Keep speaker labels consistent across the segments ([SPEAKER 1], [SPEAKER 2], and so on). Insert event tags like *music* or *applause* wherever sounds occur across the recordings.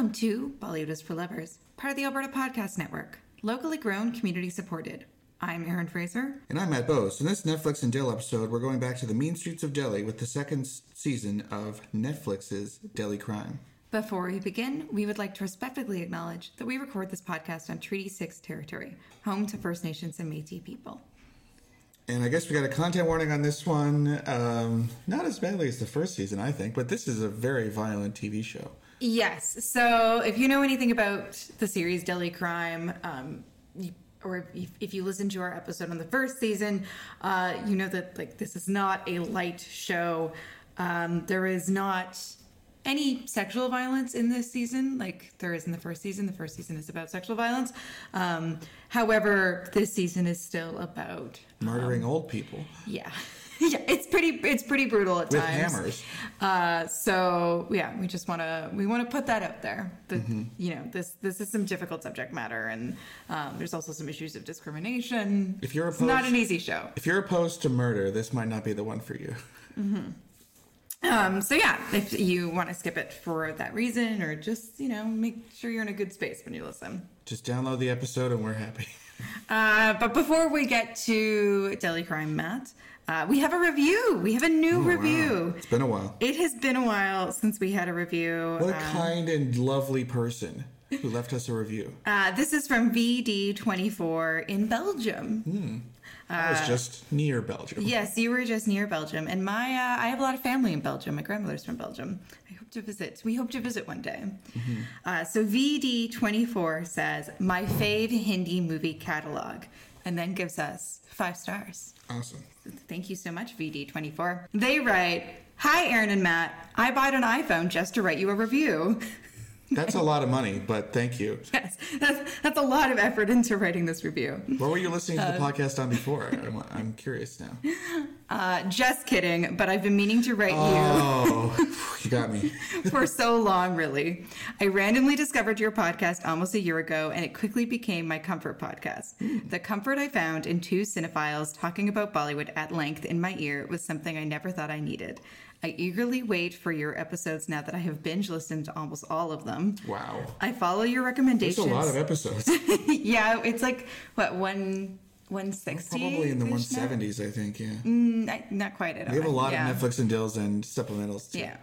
[SPEAKER 1] Welcome to Bollywood is for Lovers, part of the Alberta Podcast Network, locally grown, community supported. I'm Aaron Fraser.
[SPEAKER 2] And I'm Matt Bose. In this Netflix and Dil episode, we're going back to the mean streets of Delhi with the second season of Netflix's Delhi Crime.
[SPEAKER 1] Before we begin, we would like to respectfully acknowledge that we record this podcast on Treaty 6 territory, home to First Nations and Métis people.
[SPEAKER 2] And I guess we got a content warning on this one. Um, not as badly as the first season, I think, but this is a very violent TV show.
[SPEAKER 1] Yes. So if you know anything about the series Delhi Crime, um, you, or if, if you listen to our episode on the first season, uh, you know that like this is not a light show. Um, there is not any sexual violence in this season, like there is in the first season. The first season is about sexual violence. Um, however, this season is still about
[SPEAKER 2] Murdering old people.
[SPEAKER 1] yeah. *laughs* *laughs* Yeah, it's pretty it's pretty brutal at
[SPEAKER 2] With
[SPEAKER 1] times.
[SPEAKER 2] hammers.
[SPEAKER 1] Uh, so yeah, we just want to we want to put that out there. That
[SPEAKER 2] Mm-hmm.
[SPEAKER 1] you know this this is some difficult subject matter, and um, there's also some issues of discrimination.
[SPEAKER 2] If you're
[SPEAKER 1] it's not an easy show.
[SPEAKER 2] If you're opposed to murder, this might not be the one for you.
[SPEAKER 1] Um, so yeah, if you want to skip it for that reason, or just you know make sure you're in a good space when you listen.
[SPEAKER 2] Just download the episode and we're happy. *laughs*
[SPEAKER 1] Uh, but before we get to Delhi Crime, Matt, uh, we have a review. We have a new
[SPEAKER 2] Oh, wow.
[SPEAKER 1] review.
[SPEAKER 2] It's been a while.
[SPEAKER 1] It has been a while since we had a review.
[SPEAKER 2] What a
[SPEAKER 1] Um,
[SPEAKER 2] kind and lovely person who left us a review. *laughs*
[SPEAKER 1] Uh, this is from Veedee24 in Belgium.
[SPEAKER 2] I was just near Belgium.
[SPEAKER 1] Yes, you were just near Belgium, and my uh, I have a lot of family in Belgium. My grandmother's from Belgium. To visit. We hope to visit one day. Uh, so Veedee24 says my fave Hindi movie catalog, and then gives us five stars.
[SPEAKER 2] Awesome.
[SPEAKER 1] Thank you so much, Veedee24. They write, "Hi, Aaron and Matt. I bought an iPhone just to write you a review." *laughs*
[SPEAKER 2] That's a lot of money, but thank you. *laughs*
[SPEAKER 1] yes, that's that's a lot of effort into writing this review.
[SPEAKER 2] What were you listening to the podcast on before? I'm, I'm curious now. *laughs*
[SPEAKER 1] Uh, just kidding, but I've been meaning to write
[SPEAKER 2] Oh, *laughs* you got me.
[SPEAKER 1] you for so long, really. I randomly discovered your podcast almost a year ago, and it quickly became my comfort podcast. The comfort I found in two cinephiles talking about Bollywood at length in my ear was something I never thought I needed. I eagerly wait for your episodes now that I have binge listened to almost all of them.
[SPEAKER 2] Wow.
[SPEAKER 1] I follow your
[SPEAKER 2] That's
[SPEAKER 1] recommendations.
[SPEAKER 2] a lot of episodes. *laughs*
[SPEAKER 1] yeah, it's like what one one sixty.
[SPEAKER 2] Probably in the 170s, I think, yeah.
[SPEAKER 1] Mm, not, not quite. I don't
[SPEAKER 2] We have a lot
[SPEAKER 1] Yeah.
[SPEAKER 2] of Netflix and deals and supplementals. Too.
[SPEAKER 1] Yeah.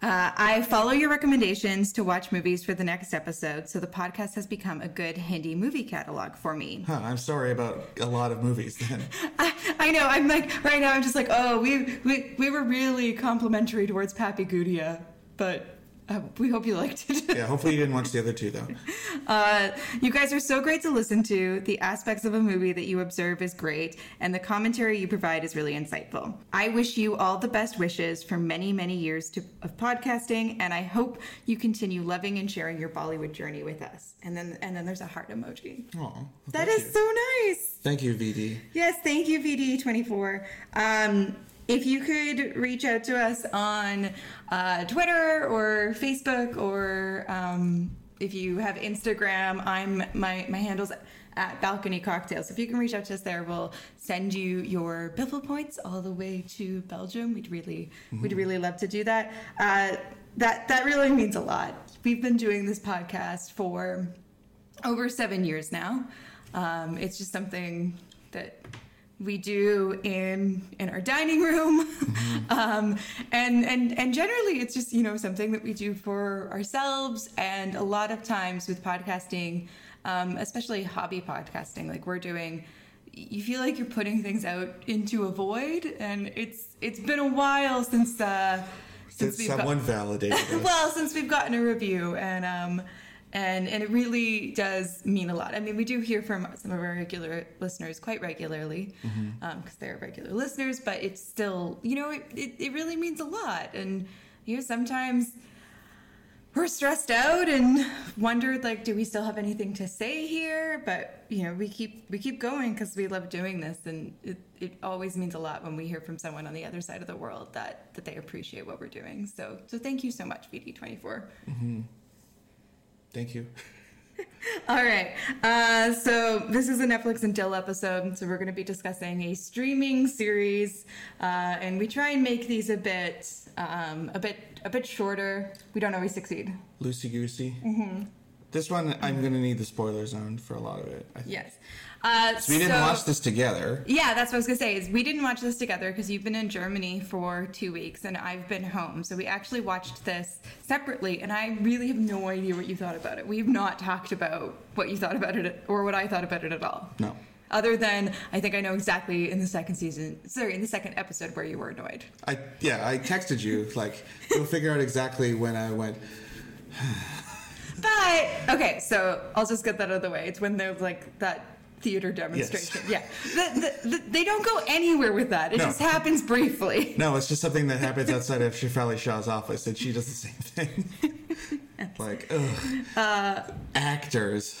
[SPEAKER 1] Uh, I follow your recommendations to watch movies for the next episode, so the podcast has become a good Hindi movie catalog for me.
[SPEAKER 2] Huh, I'm sorry about a lot of movies then. *laughs*
[SPEAKER 1] I, I know. I'm like right now. I'm just like, oh, we we, we were really complimentary towards Pappy Gudia, but uh, we hope you liked it.
[SPEAKER 2] Yeah, hopefully you didn't watch the other two, though. *laughs*
[SPEAKER 1] Uh, you guys are so great to listen to. The aspects of a movie that you observe is great, and the commentary you provide is really insightful. I wish you all the best wishes for many, many years to, of podcasting, and I hope you continue loving and sharing your Bollywood journey with us. And then, and then there's a heart emoji.
[SPEAKER 2] Oh,
[SPEAKER 1] That is so nice.
[SPEAKER 2] Thank you, VD.
[SPEAKER 1] Yes, thank you, Veedee24. Um, if you could reach out to us on uh, Twitter or Facebook, or um, if you have Instagram, I'm my my handles at Balcony Cocktails. If you can reach out to us there, we'll send you your biffle points all the way to Belgium. We'd really we'd really love to do that. Uh, that that really means a lot. We've been doing this podcast for over seven years now. Um, it's just something that we do in in our dining room, *laughs* um, and and and generally it's just you know something that we do for ourselves. And a lot of times with podcasting, um, especially hobby podcasting, like we're doing. You feel like you're putting things out into a void, and it's it's been a while since uh,
[SPEAKER 2] Did
[SPEAKER 1] since we've got-
[SPEAKER 2] someone validated *laughs*
[SPEAKER 1] well, since we've gotten a review, and um, and and it really does mean a lot. I mean, we do hear from some of our regular listeners quite regularly mm-hmm. um, because they're regular listeners, but it's still, you know, it, it, it really means a lot. And you know, sometimes we're stressed out and wondered like, do we still have anything to say here? But you know, we keep we keep going because we love doing this, and it, it always means a lot when we hear from someone on the other side of the world that that they appreciate what we're doing. So so thank you so much, Veedee24.
[SPEAKER 2] Thank you. *laughs*
[SPEAKER 1] All right. Uh, so this is a Netflix and Dil episode. So we're going to be discussing a streaming series, uh, and we try and make these a bit, um, a bit a bit shorter. We don't always succeed.
[SPEAKER 2] Loosey goosey. Mm-hmm. This one, I'm going to need the spoiler zone for a lot of it. I think.
[SPEAKER 1] Yes. Uh,
[SPEAKER 2] We didn't
[SPEAKER 1] so-
[SPEAKER 2] watch this together.
[SPEAKER 1] Yeah, that's what I was gonna say. Is we didn't watch this together because you've been in Germany for two weeks and I've been home. So we actually watched this separately, and I really have no idea what you thought about it. We've not talked about what you thought about it or what I thought about it at all.
[SPEAKER 2] No.
[SPEAKER 1] Other than I think I know exactly in the second season, sorry, in the second episode where you were annoyed.
[SPEAKER 2] I yeah, I texted you like you'll figure out exactly when I went. *sighs*
[SPEAKER 1] But okay, so I'll just get that out of the way. It's when there's like that theater demonstration. Yeah, the, the, the, they don't go anywhere with that. It
[SPEAKER 2] No.
[SPEAKER 1] just happens briefly.
[SPEAKER 2] No, it's just something that happens outside of Shefali Shah's office, and she does the same thing. like, ugh.
[SPEAKER 1] Uh,
[SPEAKER 2] actors.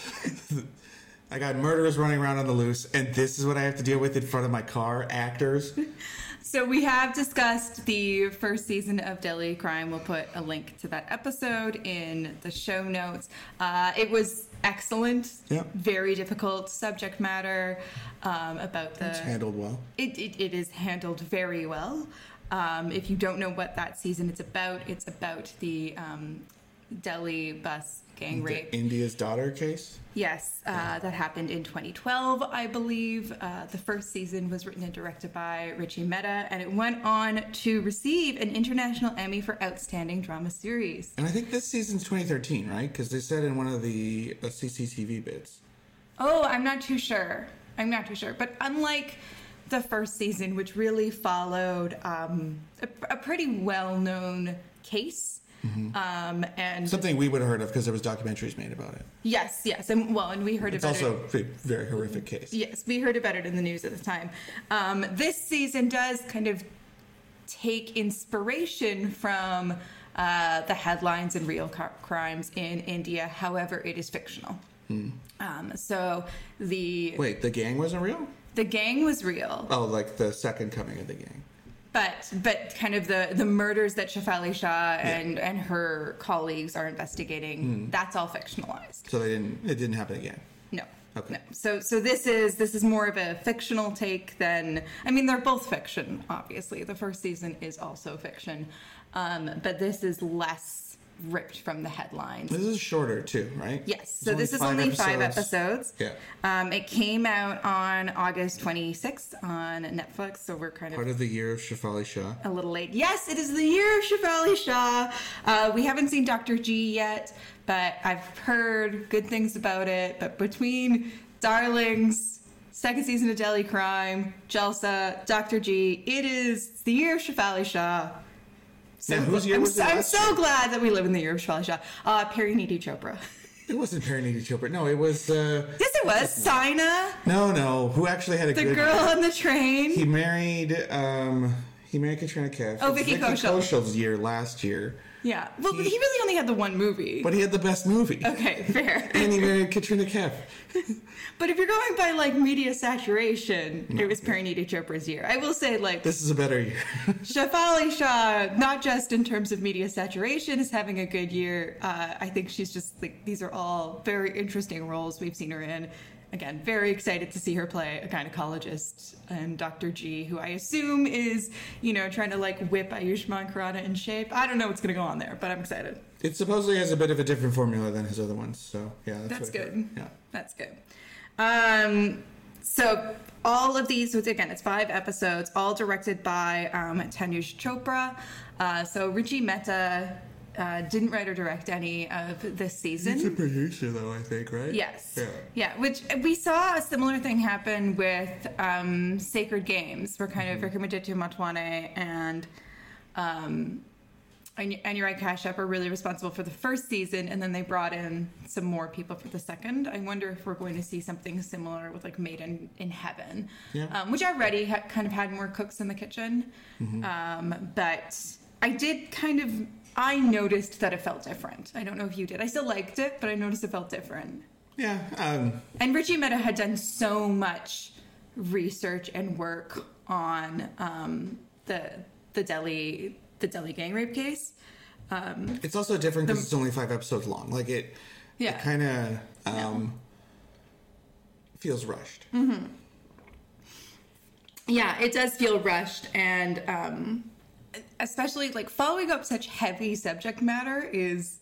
[SPEAKER 2] I got murderers running around on the loose, and this is what I have to deal with in front of my car. Actors.
[SPEAKER 1] So we have discussed the first season of Delhi Crime. We'll put a link to that episode in the show notes. Uh, it was excellent.
[SPEAKER 2] Yeah.
[SPEAKER 1] Very difficult subject matter um, about the.
[SPEAKER 2] It's handled well.
[SPEAKER 1] It, it, it is handled very well. Um, if you don't know what that season is about, it's about the um, Delhi bus gang rape.
[SPEAKER 2] The India's daughter case.
[SPEAKER 1] Yes, uh, that happened in 2012, I believe. Uh, the first season was written and directed by Richie Mehta, and it went on to receive an International Emmy for Outstanding Drama Series.
[SPEAKER 2] And I think this season's 2013, right? Because they said in one of the uh, CCTV bits.
[SPEAKER 1] Oh, I'm not too sure. I'm not too sure. But unlike the first season, which really followed um, a, a pretty well known case, um, and
[SPEAKER 2] Something we would have heard of because there was documentaries made about it.
[SPEAKER 1] yes, yes, and well, and we heard
[SPEAKER 2] It's
[SPEAKER 1] about
[SPEAKER 2] also
[SPEAKER 1] it.
[SPEAKER 2] a very horrific case.
[SPEAKER 1] Yes, we heard about it in the news at the time. Um, this season does kind of take inspiration from uh, the headlines and real car- crimes in India. However, it is fictional. Um, so the
[SPEAKER 2] Wait, the gang wasn't real?
[SPEAKER 1] the gang was real,
[SPEAKER 2] Oh, like the second coming of the gang.
[SPEAKER 1] But but kind of the the murders that Shefali Shah and and her colleagues are investigating. That's all fictionalized.
[SPEAKER 2] So they didn't. It didn't happen again.
[SPEAKER 1] No.
[SPEAKER 2] Okay.
[SPEAKER 1] No. So so this is this is more of a fictional take than I mean they're both fiction obviously. The first season is also fiction. Um, but this is less ripped from the headlines.
[SPEAKER 2] This is shorter too, right?
[SPEAKER 1] Yes. So this is only five episodes.
[SPEAKER 2] Yeah.
[SPEAKER 1] Um, it came out on August 26th on Netflix, so we're kind of
[SPEAKER 2] Part of the year of Shefali Shah.
[SPEAKER 1] a little late. Yes, it is the year of Shefali Shah. Uh, we haven't seen Dr. G yet, but I've heard good things about it. But between Darlings, second season of Delhi Crime, Jalsa, Dr. G, it is the year of Shefali Shah. So
[SPEAKER 2] Now, whose year
[SPEAKER 1] I'm,
[SPEAKER 2] was
[SPEAKER 1] so,
[SPEAKER 2] it
[SPEAKER 1] I'm so
[SPEAKER 2] year?
[SPEAKER 1] glad that we live in the year of Shefali Shah. Uh, Parineeti Chopra.
[SPEAKER 2] It wasn't Parineeti Chopra. No, it was. Uh,
[SPEAKER 1] Yes, it was. Sina,
[SPEAKER 2] no, no. Who actually had a
[SPEAKER 1] the
[SPEAKER 2] good?
[SPEAKER 1] girl on the train.
[SPEAKER 2] He married. Um, he married Katrina Kaif.
[SPEAKER 1] Oh, Vicky Kaushal.
[SPEAKER 2] Kaushal's year last year,
[SPEAKER 1] yeah. Well, he really only had the one movie.
[SPEAKER 2] but he had the best movie.
[SPEAKER 1] okay, fair. *laughs*
[SPEAKER 2] And he married Katrina Kaif. *laughs*
[SPEAKER 1] But if you're going by like media saturation, it was Parineeti Chopra's year. I will say, like,
[SPEAKER 2] This is a better year. *laughs*
[SPEAKER 1] Shefali Shah, not just in terms of media saturation, is having a good year. Uh, I think she's just like, these are all very interesting roles we've seen her in. Again, very excited to see her play a gynecologist and Dr. G, who I assume is, you know, trying to like whip Ayushmann Khurrana in shape. I don't know what's going to go on there, but I'm excited.
[SPEAKER 2] it supposedly has a bit of a different formula than his other ones. So yeah, that's,
[SPEAKER 1] That's
[SPEAKER 2] what I heard.
[SPEAKER 1] good.
[SPEAKER 2] Yeah.
[SPEAKER 1] That's good. Um, so all of these, again, it's five episodes, all directed by um, Tanuj Chopra. Uh, so Richie Mehta uh, didn't write or direct any of this season.
[SPEAKER 2] He's a producer, though. I think, right?
[SPEAKER 1] Yes.
[SPEAKER 2] Yeah.
[SPEAKER 1] Yeah, which we saw a similar thing happen with um, Sacred Games, where kind of Vikramaditya Motwane and um, and Anurag Kashyap are really responsible for the first season, and then they brought in some more people for the second. I wonder if we're going to see something similar with like Made in, in Heaven,
[SPEAKER 2] Yeah.
[SPEAKER 1] um, which already ha- kind of had more cooks in the kitchen. Um, but I did kind of, I noticed that it felt different. I don't know if you did. I still liked it, but I noticed it felt different.
[SPEAKER 2] Yeah. Um,
[SPEAKER 1] And Richie Mehta had done so much research and work on um, the the Delhi the Delhi gang rape case. Um,
[SPEAKER 2] it's also different because it's only five episodes long. Like it.
[SPEAKER 1] Yeah.
[SPEAKER 2] It kind of um, feels rushed. Mm-hmm.
[SPEAKER 1] yeah, it does feel rushed, and um, especially like following up such heavy subject matter is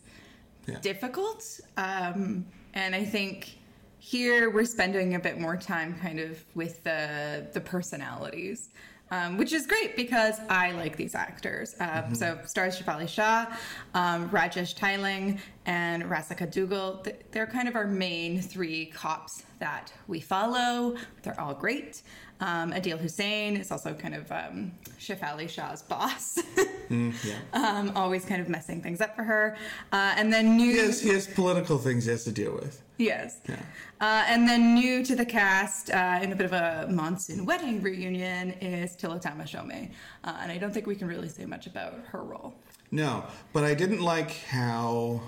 [SPEAKER 2] Yeah.
[SPEAKER 1] difficult. Um, and I think here we're spending a bit more time kind of with the the personalities. Um, which is great because I like these actors. Um, So stars Shefali Shah, um, Rajesh Tailang, and Rasika Dugal. They're kind of our main three cops that we follow. They're all great. Um, Adil Hussain is also kind of um, Shefali Shah's boss, *laughs*
[SPEAKER 2] yeah.
[SPEAKER 1] um, always kind of messing things up for her. Uh, and then new,
[SPEAKER 2] He has, he has political things he has to deal with.
[SPEAKER 1] yes,
[SPEAKER 2] Yeah.
[SPEAKER 1] uh, and then new to the cast uh, in a bit of a monsoon wedding reunion is Tillotama Shome, uh, and I don't think we can really say much about her role.
[SPEAKER 2] No, but I didn't like how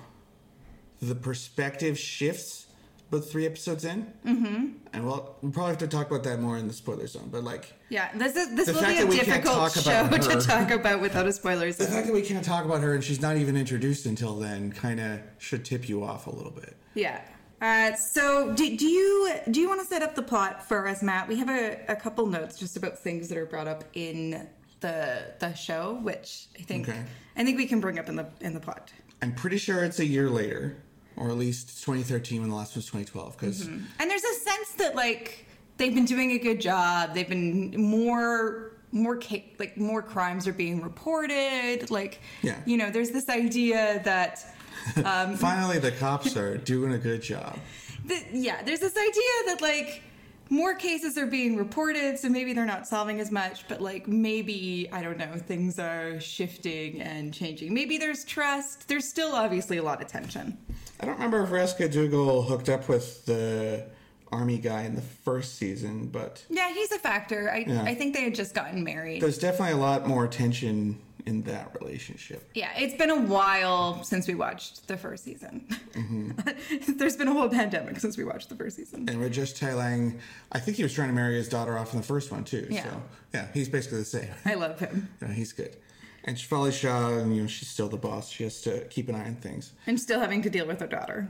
[SPEAKER 2] the perspective shifts but three episodes in. Mm-hmm. And well, we'll probably have to talk about that more in the spoiler zone. But like
[SPEAKER 1] Yeah, this is this will be a
[SPEAKER 2] that we can't
[SPEAKER 1] difficult show *laughs* to talk about without a spoiler
[SPEAKER 2] the fact that we can't talk about her and she's not even introduced until then kind of should tip you off a little bit.
[SPEAKER 1] Yeah. Uh, so do, do you do you want to set up the plot for us, Matt? We have a, a couple notes just about things that are brought up in the the show, which I think
[SPEAKER 2] Okay.
[SPEAKER 1] I think we can bring up in the in the plot.
[SPEAKER 2] I'm pretty sure it's a year later, or at least 2013 when the last one was 2012. Because mm-hmm.
[SPEAKER 1] And there's a sense that like they've been doing a good job. They've been more more like more crimes are being reported. Like
[SPEAKER 2] Yeah.
[SPEAKER 1] you know, there's this idea that *laughs* um,
[SPEAKER 2] finally the cops are doing a good job.
[SPEAKER 1] the, yeah, there's this idea that like more cases are being reported, so maybe they're not solving as much, but like maybe I don't know, things are shifting and changing. Maybe there's trust. There's still obviously a lot of tension.
[SPEAKER 2] I don't remember if Rasika Dugal hooked up with the army guy in the first season, but
[SPEAKER 1] Yeah, he's a factor. I
[SPEAKER 2] Yeah.
[SPEAKER 1] I think they had just gotten married.
[SPEAKER 2] there's definitely a lot more tension in that relationship.
[SPEAKER 1] Yeah, it's been a while since we watched the first season. Mm-hmm. *laughs* There's been a whole pandemic since we watched the first season.
[SPEAKER 2] And Rajesh Tailang, I think he was trying to marry his daughter off in the first one too.
[SPEAKER 1] Yeah.
[SPEAKER 2] So yeah, he's basically the same.
[SPEAKER 1] I love him.
[SPEAKER 2] Yeah, he's good. And Shefali Shah, you know, she's still the boss. She has to keep an eye on things.
[SPEAKER 1] I'm still having to deal with her daughter.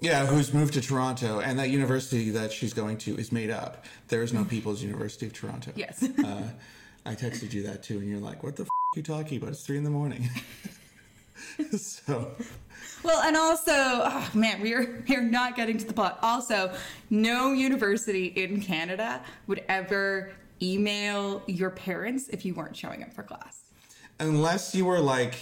[SPEAKER 2] Yeah, who's moved to Toronto, and that university that she's going to is made up. There is no People's University of Toronto.
[SPEAKER 1] Yes.
[SPEAKER 2] Uh, I texted you that too, and you're like, "What the f- are you talking about? It's three in the morning." *laughs* so,
[SPEAKER 1] Well, and also, oh man, we're we're not getting to the plot. Also, no university in Canada would ever email your parents if you weren't showing up for class.
[SPEAKER 2] Unless you were like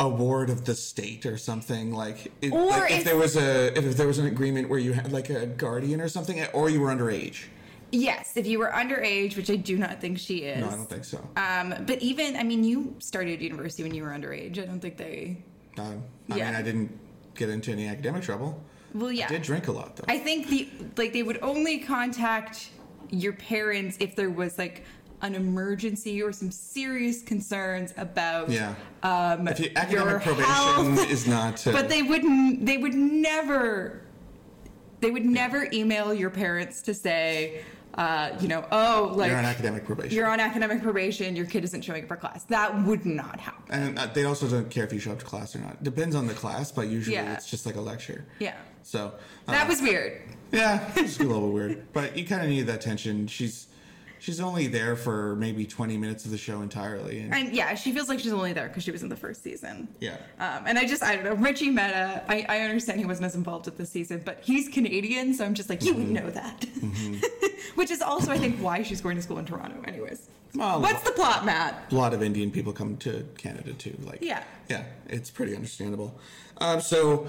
[SPEAKER 2] a ward of the state or something, like, it,
[SPEAKER 1] Or
[SPEAKER 2] like if,
[SPEAKER 1] if-
[SPEAKER 2] there was a if there was an agreement where you had like a guardian or something, or you were underage.
[SPEAKER 1] Yes, if you were underage, which I do not think she is.
[SPEAKER 2] No, I don't think so.
[SPEAKER 1] Um, but even, I mean, you started university when you were underage. I don't think they.
[SPEAKER 2] Um, I
[SPEAKER 1] yeah.
[SPEAKER 2] mean, I didn't get into any academic trouble.
[SPEAKER 1] Well, yeah.
[SPEAKER 2] I did drink a lot though.
[SPEAKER 1] I think the like they would only contact your parents if there was like an emergency or some serious concerns about
[SPEAKER 2] yeah.
[SPEAKER 1] um
[SPEAKER 2] if you,
[SPEAKER 1] your
[SPEAKER 2] academic probation
[SPEAKER 1] health. *laughs*
[SPEAKER 2] is not. Uh,
[SPEAKER 1] but they wouldn't they would never they would never email your parents to say uh, you know, oh, like
[SPEAKER 2] you're on academic probation.
[SPEAKER 1] you're on academic probation, your kid isn't showing up for class. That would not happen.
[SPEAKER 2] and uh, they also don't care if you show up to class or not. Depends on the class, but usually
[SPEAKER 1] Yeah.
[SPEAKER 2] it's just like a lecture.
[SPEAKER 1] Yeah.
[SPEAKER 2] So uh,
[SPEAKER 1] That was weird.
[SPEAKER 2] yeah, it's a little weird, but you kind of need that tension. She's she's only there for maybe 20 minutes of the show entirely, and
[SPEAKER 1] And yeah, she feels like she's only there because she was in the first season.
[SPEAKER 2] yeah,
[SPEAKER 1] Um, and I just, I don't know, Richie Mehta, I, I understand he wasn't as involved with this season, but he's Canadian, so I'm just like, you
[SPEAKER 2] Mm-hmm.
[SPEAKER 1] would know that. *laughs* Which is also, I think, why she's going to school in Toronto, anyways.
[SPEAKER 2] Well,
[SPEAKER 1] What's the plot, Matt?
[SPEAKER 2] a lot of Indian people come to Canada too. Like
[SPEAKER 1] Yeah.
[SPEAKER 2] yeah, it's pretty understandable. Um, so.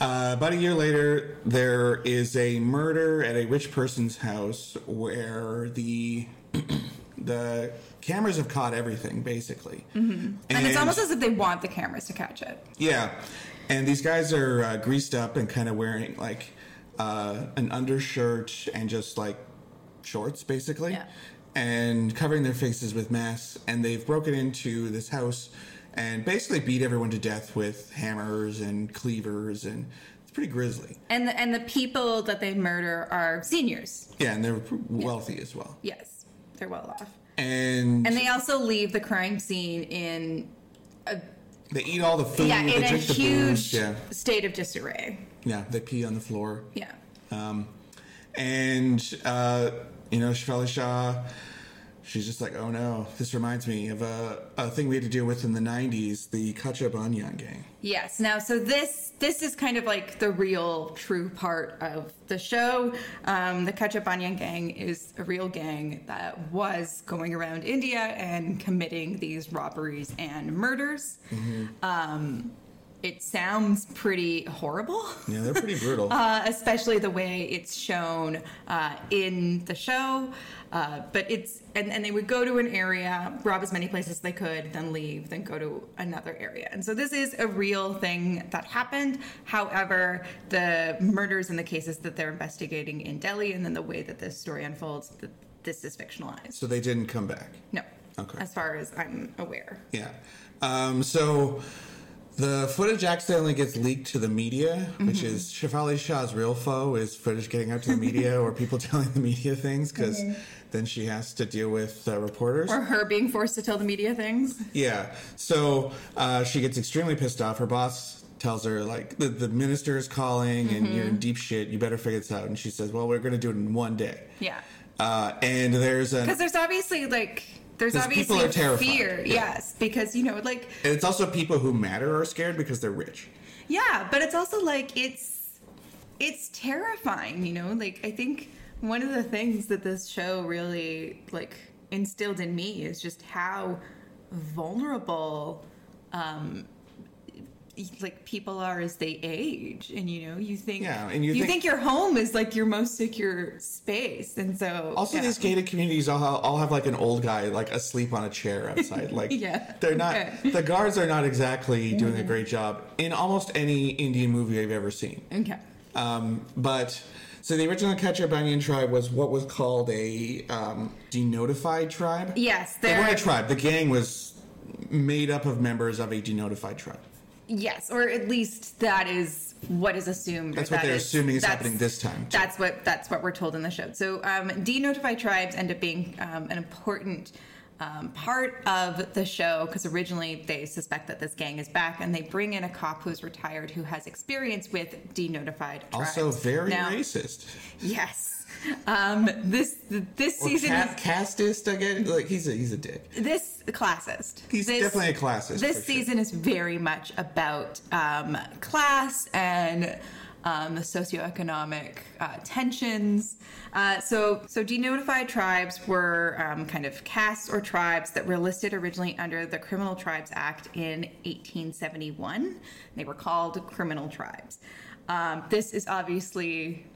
[SPEAKER 2] Uh, about a year later, there is a murder at a rich person's house where the *clears throat* the cameras have caught everything, basically. Mm-hmm.
[SPEAKER 1] And, it's almost as if they want the cameras to catch it.
[SPEAKER 2] Yeah, and these guys are uh, greased up and kind of wearing like uh, an undershirt and just like shorts, basically,
[SPEAKER 1] Yeah.
[SPEAKER 2] and covering their faces with masks. And they've broken into this house and basically beat everyone to death with hammers and cleavers, and it's pretty grisly.
[SPEAKER 1] And the, and the people that they murder are seniors.
[SPEAKER 2] Yeah, and they're wealthy as well.
[SPEAKER 1] Yes, they're well off.
[SPEAKER 2] And,
[SPEAKER 1] And they also leave the crime scene in, a,
[SPEAKER 2] they eat all the food.
[SPEAKER 1] yeah, in a huge.
[SPEAKER 2] Yeah,
[SPEAKER 1] state of disarray.
[SPEAKER 2] yeah, they pee on the floor.
[SPEAKER 1] Yeah.
[SPEAKER 2] Um, and uh, you know, Shefali Shah, she's just like, oh no, this reminds me of a, a thing we had to deal with in the '90s, the Kachcha Baniyan gang.
[SPEAKER 1] Yes. Now, so this this is kind of like the real, true part of the show. Um, the Kachcha Baniyan gang is a real gang that was going around India and committing these robberies and murders. Um, it sounds pretty horrible.
[SPEAKER 2] Yeah, they're pretty brutal. *laughs*
[SPEAKER 1] uh, especially the way it's shown uh, in the show. Uh, but it's and, and they would go to an area, rob as many places as they could, then leave, then go to another area. And so this is a real thing that happened. However, the murders and the cases that they're investigating in Delhi, and then the way that this story unfolds, th- this is fictionalized.
[SPEAKER 2] so they didn't come back.
[SPEAKER 1] No,
[SPEAKER 2] Okay.
[SPEAKER 1] as far as I'm aware.
[SPEAKER 2] Yeah. Um, so the footage accidentally gets leaked to the media, which
[SPEAKER 1] Mm-hmm.
[SPEAKER 2] is Shefali Shah's real foe is footage getting out to the media *laughs* or people telling the media things because then she has to deal with uh, reporters.
[SPEAKER 1] Or her being forced to tell the media things.
[SPEAKER 2] Yeah. So uh, she gets extremely pissed off. Her boss tells her like the, the minister is calling and you're
[SPEAKER 1] Mm-hmm.
[SPEAKER 2] in deep shit. You better figure this out. And she says, "Well, we're going to do it in one day."
[SPEAKER 1] Yeah.
[SPEAKER 2] Uh, and there's an
[SPEAKER 1] Because there's obviously like there's
[SPEAKER 2] Because people
[SPEAKER 1] obviously
[SPEAKER 2] are terrified.
[SPEAKER 1] fear.
[SPEAKER 2] Yeah.
[SPEAKER 1] Yes, because you know like
[SPEAKER 2] and it's also people who matter are scared because they're rich.
[SPEAKER 1] Yeah, but it's also like it's it's terrifying, you know? Like I think one of the things that this show really like instilled in me is just how vulnerable um like people are as they age and you know you think
[SPEAKER 2] Yeah, and you
[SPEAKER 1] you
[SPEAKER 2] think-
[SPEAKER 1] think, your home is like your most secure space and so
[SPEAKER 2] Also,
[SPEAKER 1] yeah.
[SPEAKER 2] these gated communities all have, all have like an old guy like asleep on a chair outside. *laughs* Like,
[SPEAKER 1] Yeah.
[SPEAKER 2] they're not.
[SPEAKER 1] Okay.
[SPEAKER 2] The guards are not exactly doing a great job in almost any Indian movie I've ever seen.
[SPEAKER 1] okay
[SPEAKER 2] Um, but so the original Kachcha Baniyan tribe was what was called a um, denotified tribe.
[SPEAKER 1] yes
[SPEAKER 2] They weren't a tribe. The gang was made up of members of a denotified tribe.
[SPEAKER 1] Yes, or at least that is what is assumed.
[SPEAKER 2] That's what
[SPEAKER 1] that
[SPEAKER 2] they're
[SPEAKER 1] is-
[SPEAKER 2] assuming is happening this time, too.
[SPEAKER 1] That's what that's what we're told in the show. So um, denotified tribes end up being um, an important um, part of the show because originally they suspect that this gang is back and they bring in a cop who's retired who has experience with denotified tribes.
[SPEAKER 2] Also, very
[SPEAKER 1] Now-
[SPEAKER 2] racist.
[SPEAKER 1] Yes. Um, this this
[SPEAKER 2] Or
[SPEAKER 1] season
[SPEAKER 2] ca-
[SPEAKER 1] is
[SPEAKER 2] casteist again. Like he's a he's a dick.
[SPEAKER 1] this classist.
[SPEAKER 2] He's
[SPEAKER 1] This-
[SPEAKER 2] definitely a classist,
[SPEAKER 1] This
[SPEAKER 2] for sure.
[SPEAKER 1] season is very much about um, class and um, the socioeconomic uh, tensions. Uh, so, so denotified tribes were um, kind of castes or tribes that were listed originally under the Criminal Tribes Act in 1871. They were called criminal tribes. Um, this is obviously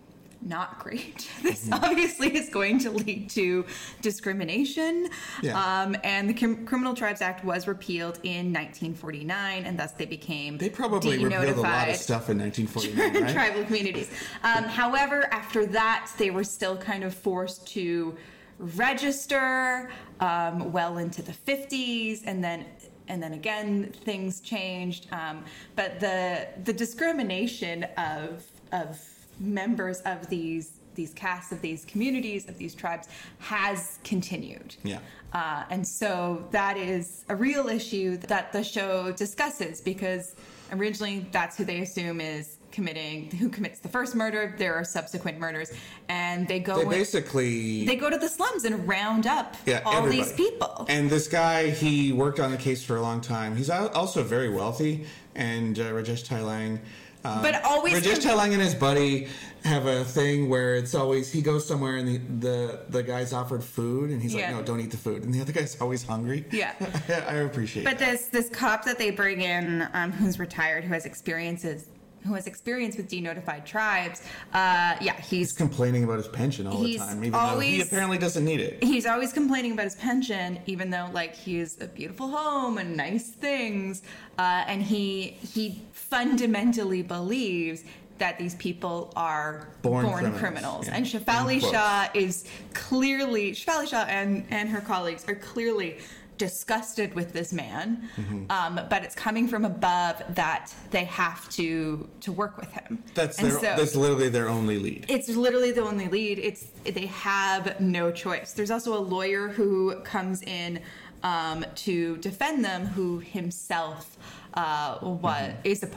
[SPEAKER 1] not great. *laughs* This
[SPEAKER 2] Mm-hmm.
[SPEAKER 1] obviously is going to lead to discrimination.
[SPEAKER 2] Yeah.
[SPEAKER 1] Um, and the Crim- Criminal Tribes Act was repealed in 1949, and thus they became
[SPEAKER 2] They probably repealed a lot of stuff in 1949, *laughs* right?
[SPEAKER 1] tribal communities. Um, however, after that, they were still kind of forced to register um, well into the 50s, and then and then again things changed. Um, but the the discrimination of of members of these these castes of these communities of these tribes has continued.
[SPEAKER 2] Yeah.
[SPEAKER 1] Uh, and so that is a real issue that the show discusses because originally that's who they assume is committing who commits the first murder. There are subsequent murders, and they go
[SPEAKER 2] They
[SPEAKER 1] in-
[SPEAKER 2] basically
[SPEAKER 1] they go to the slums and round up
[SPEAKER 2] yeah,
[SPEAKER 1] all
[SPEAKER 2] everybody.
[SPEAKER 1] these people.
[SPEAKER 2] And this guy, he worked on the case for a long time. He's also very wealthy. And uh, Rajesh Tailang. Uh,
[SPEAKER 1] But always
[SPEAKER 2] Rajesh
[SPEAKER 1] com-
[SPEAKER 2] Tailang and his buddy have a thing where it's always he goes somewhere and the the, the guy's offered food and he's
[SPEAKER 1] Yeah.
[SPEAKER 2] like, no, don't eat the food, and the other guy's always hungry.
[SPEAKER 1] Yeah. *laughs*
[SPEAKER 2] I appreciate. It.
[SPEAKER 1] But
[SPEAKER 2] that.
[SPEAKER 1] this this cop that they bring in, um, who's retired, who has experiences, who has experience with denotified tribes, uh, yeah, he's
[SPEAKER 2] He's complaining about his pension all the time, even though he apparently doesn't need it.
[SPEAKER 1] he's always complaining about his pension, even though like he has a beautiful home and nice things, uh, and he he fundamentally believes that these people are
[SPEAKER 2] Born
[SPEAKER 1] born,
[SPEAKER 2] criminals,
[SPEAKER 1] criminals.
[SPEAKER 2] yeah.
[SPEAKER 1] And
[SPEAKER 2] Shefali
[SPEAKER 1] Shah is clearly Shefali Shah and and her colleagues are clearly disgusted with this man,
[SPEAKER 2] Mm-hmm.
[SPEAKER 1] um, but it's coming from above that they have to to work with him.
[SPEAKER 2] That's
[SPEAKER 1] And
[SPEAKER 2] their,
[SPEAKER 1] so-
[SPEAKER 2] that's literally their only lead.
[SPEAKER 1] it's literally the only lead. It's they have no choice. There's also a lawyer who comes in um, to defend them, who himself uh, what is a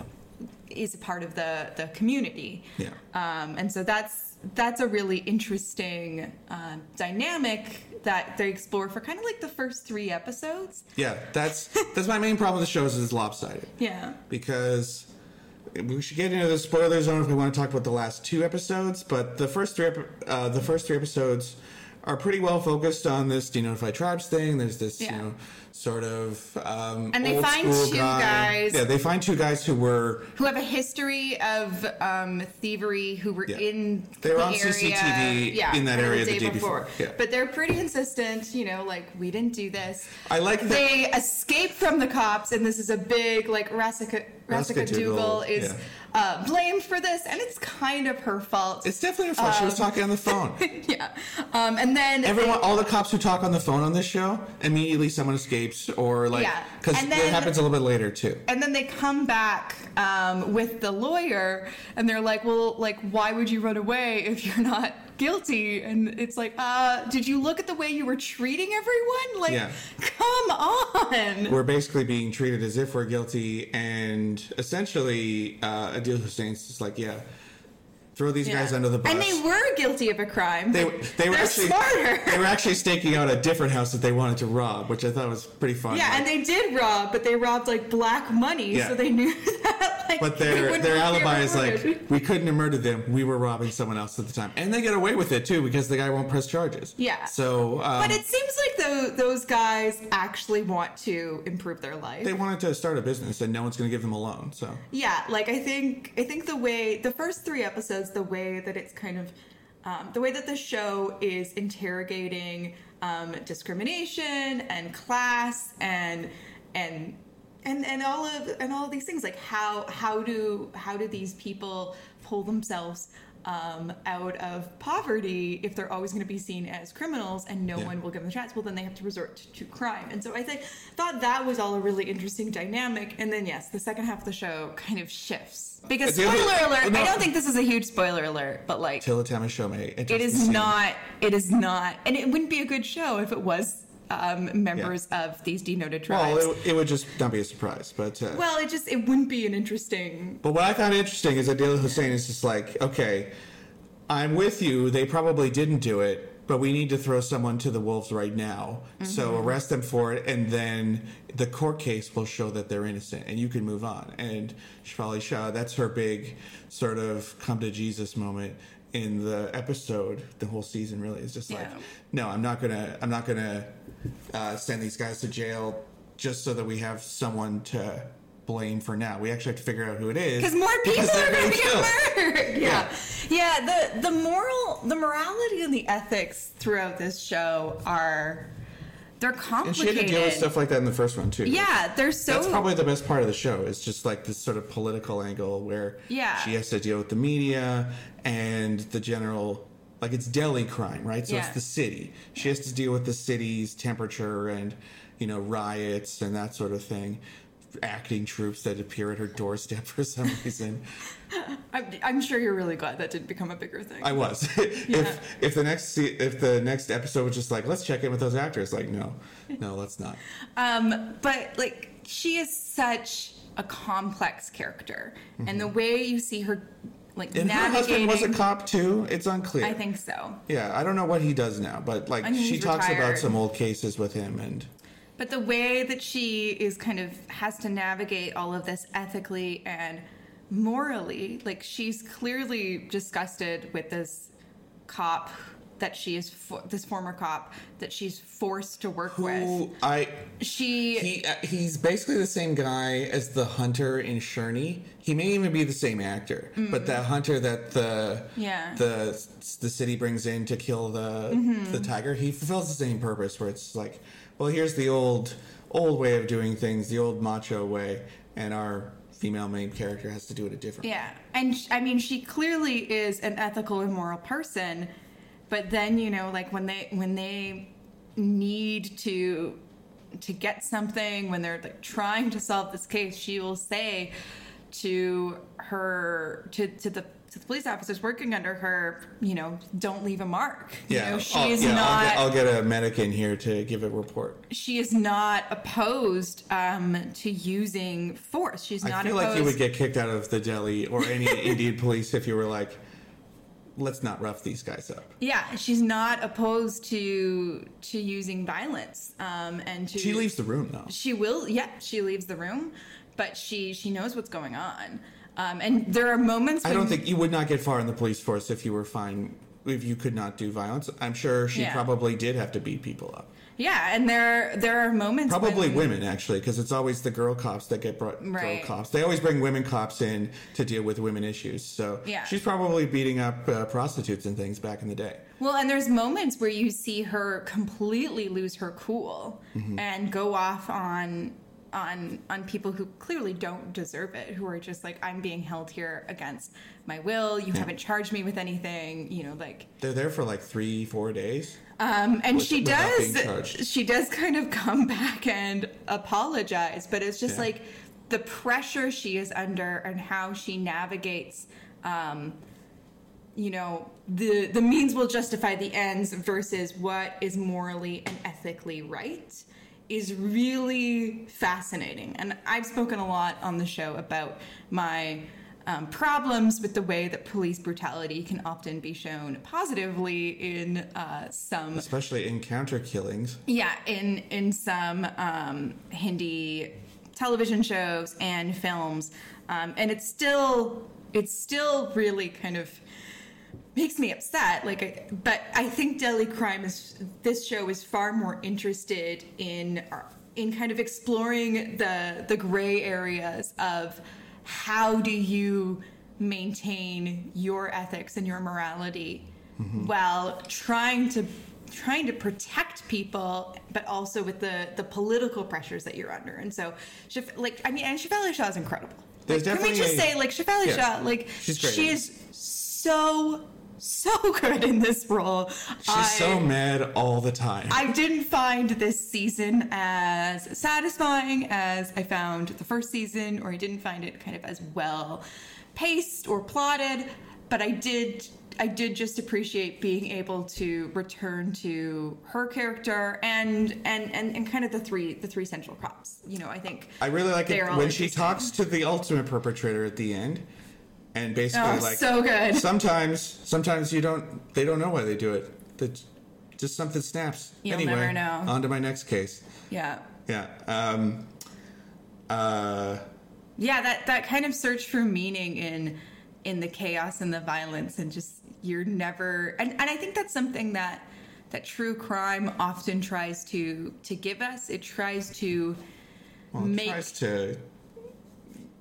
[SPEAKER 1] is a part of the the community.
[SPEAKER 2] Yeah.
[SPEAKER 1] Um, and so that's that's a really interesting uh, dynamic that they explore for kind of like the first three episodes.
[SPEAKER 2] Yeah, that's that's my main problem with the show is it's lopsided.
[SPEAKER 1] Yeah.
[SPEAKER 2] because we should get into the spoiler zone if we want to talk about the last two episodes. But the first three, uh, the first three episodes are pretty well focused on this denotified tribes thing. There's this,
[SPEAKER 1] Yeah.
[SPEAKER 2] you know, sort of um,
[SPEAKER 1] And they find two
[SPEAKER 2] guy.
[SPEAKER 1] guys-
[SPEAKER 2] Yeah, they find two guys who were
[SPEAKER 1] Who have a history of um, thievery, who were
[SPEAKER 2] Yeah.
[SPEAKER 1] in
[SPEAKER 2] They were
[SPEAKER 1] the
[SPEAKER 2] on
[SPEAKER 1] area,
[SPEAKER 2] CCTV
[SPEAKER 1] yeah,
[SPEAKER 2] in that
[SPEAKER 1] kind of
[SPEAKER 2] area the day before. Yeah.
[SPEAKER 1] But they're pretty insistent, you know, like we didn't do this.
[SPEAKER 2] I like that-
[SPEAKER 1] they escape from the cops, and this is a big like Rasika Rasika
[SPEAKER 2] Dugal
[SPEAKER 1] is uh, blamed for this, and it's kind of her fault.
[SPEAKER 2] It's definitely her fault. she was
[SPEAKER 1] Um,
[SPEAKER 2] talking on the phone. *laughs*
[SPEAKER 1] yeah, um, and then
[SPEAKER 2] Everyone, all the cops who talk on the phone on this show, immediately someone escapes, or like, because
[SPEAKER 1] And
[SPEAKER 2] it happens a little bit later too.
[SPEAKER 1] and then they come back um, with the lawyer and they're like well like why would you run away if you're not guilty and it's like uh did you look at the way you were treating everyone like
[SPEAKER 2] Yeah.
[SPEAKER 1] come on
[SPEAKER 2] We're basically being treated as if we're guilty, and essentially, uh, Adil Hussain's just like, yeah, throw these guys under the bus.
[SPEAKER 1] and they were guilty of a crime
[SPEAKER 2] They, they were
[SPEAKER 1] they're
[SPEAKER 2] actually
[SPEAKER 1] smarter
[SPEAKER 2] they were actually staking out a different house that they wanted to rob, which I thought was pretty fun.
[SPEAKER 1] yeah
[SPEAKER 2] Like,
[SPEAKER 1] and they did rob but they robbed like black money
[SPEAKER 2] Yeah.
[SPEAKER 1] so they knew *laughs* that like
[SPEAKER 2] But their their alibi is like *laughs* we couldn't have murdered them. We were robbing someone else at the time, and they get away with it too because the guy won't press charges.
[SPEAKER 1] Yeah.
[SPEAKER 2] So, um,
[SPEAKER 1] but it seems like tho- those guys actually want to improve their life
[SPEAKER 2] they wanted to start a business, and no one's going to give them a loan. So
[SPEAKER 1] Yeah, like I think I think the way the first three episodes, the way that it's kind of um, the way that the show is interrogating um, discrimination and class and and and and all of and all of these things like how how do how do these people pull themselves um, out of poverty if they're always going to be seen as criminals and no
[SPEAKER 2] Yeah.
[SPEAKER 1] one will give them a chance well then they have to resort to, crime and so i think thought that was all a really interesting dynamic and then yes the second half of the show kind of shifts because spoiler alert
[SPEAKER 2] no.
[SPEAKER 1] i don't think this is a huge spoiler alert but like
[SPEAKER 2] Tillotama Shome.
[SPEAKER 1] it is not it is not and it wouldn't be a good show if it was um, members of these denoted tribes
[SPEAKER 2] Well, it, it would just not be a surprise, but uh,
[SPEAKER 1] well it just it wouldn't be an interesting
[SPEAKER 2] But what I found interesting is that Adil Hussain is just like, okay, I'm with you. They probably didn't do it, but we need to throw someone to the wolves right now. So
[SPEAKER 1] Mm-hmm.
[SPEAKER 2] arrest them for it, and then the court case will show that they're innocent, and you can move on. And Shefali Shah, that's her big sort of come to Jesus moment in the episode. The whole season really is just like, no, I'm not gonna, I'm not gonna uh, send these guys to jail just so that we have someone to blame for now. We actually have to figure out who it is
[SPEAKER 1] because more people
[SPEAKER 2] because
[SPEAKER 1] are going to get murdered. Yeah. yeah, The the moral, the morality, and the ethics throughout this show are they're
[SPEAKER 2] And she
[SPEAKER 1] complicated.
[SPEAKER 2] had to deal with stuff like that in the first one too.
[SPEAKER 1] yeah, they're so.
[SPEAKER 2] That's probably the best part of the show. It's just like this sort of political angle where
[SPEAKER 1] Yeah.
[SPEAKER 2] she has to deal with the media and the general, like it's Delhi crime, right? So
[SPEAKER 1] Yeah.
[SPEAKER 2] it's the city. She has to deal with the city's temperature and you know riots and that sort of thing. Acting troops that appear at her doorstep for some *laughs* reason.
[SPEAKER 1] I'm, I'm sure you're really glad that didn't become a bigger thing.
[SPEAKER 2] I was. *laughs*
[SPEAKER 1] Yeah.
[SPEAKER 2] if if the next if the next episode was just like let's check in with those actors, like no, no, let's not. *laughs*
[SPEAKER 1] Um, but like she is such a complex character, and the way you see her like.
[SPEAKER 2] And her husband was a cop too. It's unclear.
[SPEAKER 1] I think so.
[SPEAKER 2] Yeah, I don't know what he does now, but like
[SPEAKER 1] I think
[SPEAKER 2] she talks
[SPEAKER 1] retired.
[SPEAKER 2] about some old cases with him, and
[SPEAKER 1] But the way that she is kind of has to navigate all of this ethically and morally, like she's clearly disgusted with this cop that she is this former cop that she's forced to work with.
[SPEAKER 2] who I
[SPEAKER 1] She
[SPEAKER 2] he uh, he's basically the same guy as the hunter in Sherni. He may even be the same actor, but that hunter that the.
[SPEAKER 1] Yeah.
[SPEAKER 2] the the city brings in to kill the
[SPEAKER 1] Mm-hmm.
[SPEAKER 2] the tiger, he fulfills the same purpose. Where it's like, well, here's the old old way of doing things, the old macho way, and our female main character has to do it a different.
[SPEAKER 1] Yeah, and sh- I mean, she clearly is an ethical and moral person, but then you know, like when they when they need to to get something, when they're like trying to solve this case, she will say to her to to the to the police officers working under her, you know, don't leave a mark. You
[SPEAKER 2] Yeah,
[SPEAKER 1] know, she
[SPEAKER 2] I'll, yeah,
[SPEAKER 1] not
[SPEAKER 2] I'll, get, I'll get a medic in here to give a report.
[SPEAKER 1] she is not opposed um, to using force. She's not.
[SPEAKER 2] Opposed I feel
[SPEAKER 1] opposed.
[SPEAKER 2] like you would get kicked out of the Delhi or any Indian police if you were like, let's not rough these guys up.
[SPEAKER 1] Yeah, she's not opposed to to using violence. Um, and to,
[SPEAKER 2] She leaves the room though.
[SPEAKER 1] She will. Yeah, she leaves the room, but she she knows what's going on. Um, and there are moments.
[SPEAKER 2] I don't think you would not get far in the police force if you were fine if you could not do violence. I'm sure she
[SPEAKER 1] Yeah.
[SPEAKER 2] probably did have to beat people up.
[SPEAKER 1] Yeah, and there there are moments.
[SPEAKER 2] Probably
[SPEAKER 1] when,
[SPEAKER 2] women actually, because it's always the girl cops that get brought.
[SPEAKER 1] Right.
[SPEAKER 2] Girl cops. They always bring women cops in to deal with women issues. So
[SPEAKER 1] Yeah.
[SPEAKER 2] she's probably beating up uh, prostitutes and things back in the day.
[SPEAKER 1] Well, and there's moments where you see her completely lose her cool
[SPEAKER 2] Mm-hmm.
[SPEAKER 1] and go off on on on people who clearly don't deserve it, who are just like, I'm being held here against my will. You haven't charged me with anything. You know, like
[SPEAKER 2] They're there for like three, four days.
[SPEAKER 1] Um, and she does. She does kind of come *laughs* back and apologize, but it's just
[SPEAKER 2] Yeah.
[SPEAKER 1] like the pressure she is under and how she navigates. Um, you know, the the means will justify the ends versus what is morally and ethically right is really fascinating. And I've spoken a lot on the show about my um, problems with the way that police brutality can often be shown positively in uh, some
[SPEAKER 2] especially encounter killings.
[SPEAKER 1] yeah, in in some um, Hindi television shows and films, um, and it's still it's still really kind of makes me upset. Like, I, but I think Delhi Crime is this show is far more interested in in kind of exploring the the gray areas of how do you maintain your ethics and your morality mm-hmm. while trying to trying to protect people but also with the the political pressures that you're under? And so like i mean and Shefali Shah is incredible.
[SPEAKER 2] There's
[SPEAKER 1] like, can we just
[SPEAKER 2] a-
[SPEAKER 1] say like Shefali
[SPEAKER 2] Yeah.
[SPEAKER 1] Shah like she is so so *laughs* good in this role
[SPEAKER 2] She's so mad all the time.
[SPEAKER 1] I didn't find this season as satisfying as I found the first season, or I didn't find it kind of as well paced or plotted. But I did, I did just appreciate being able to return to her character and and and, and kind of the three the three central cops. You know, I think
[SPEAKER 2] I really like it when she talks to the ultimate perpetrator at the end, and basically
[SPEAKER 1] Oh,
[SPEAKER 2] like
[SPEAKER 1] so good.
[SPEAKER 2] Sometimes, sometimes you don't. They don't know why they do it. That just something snaps.
[SPEAKER 1] You'll
[SPEAKER 2] anyway,
[SPEAKER 1] never know.
[SPEAKER 2] On to my next case.
[SPEAKER 1] yeah.
[SPEAKER 2] Yeah. Um. Uh.
[SPEAKER 1] yeah that that kind of search for meaning in in the chaos and the violence and just you're never and, and i think that's something that that true crime often tries to to give us it tries to
[SPEAKER 2] Well, it
[SPEAKER 1] make
[SPEAKER 2] tries to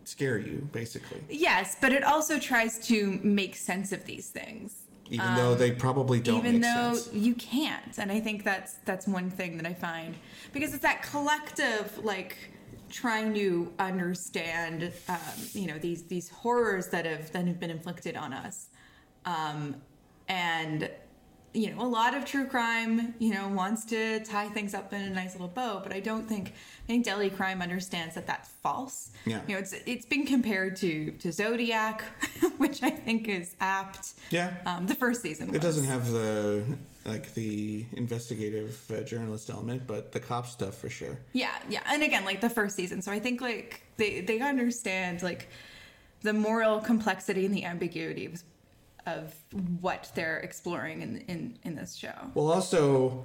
[SPEAKER 2] scare you, basically,
[SPEAKER 1] yes but it also tries to make sense of these things.
[SPEAKER 2] Even though they probably don't
[SPEAKER 1] even
[SPEAKER 2] make
[SPEAKER 1] though
[SPEAKER 2] sense.
[SPEAKER 1] you can't and i think that's that's one thing that i find. Because it's that collective like trying to understand um, you know these these horrors that have that have been inflicted on us. Um, and you know a lot of true crime you know wants to tie things up in a nice little bow but i don't think i think delhi crime understands that that's false
[SPEAKER 2] Yeah.
[SPEAKER 1] you know it's it's been compared to to zodiac *laughs* which i think is apt
[SPEAKER 2] Yeah.
[SPEAKER 1] um, the first season.
[SPEAKER 2] It doesn't have the like the investigative uh, journalist element, but the cop stuff for sure.
[SPEAKER 1] Yeah, yeah, and again, like the first season. So I think like they they understand like the moral complexity and the ambiguity of, what they're exploring in in in this show.
[SPEAKER 2] Well, also,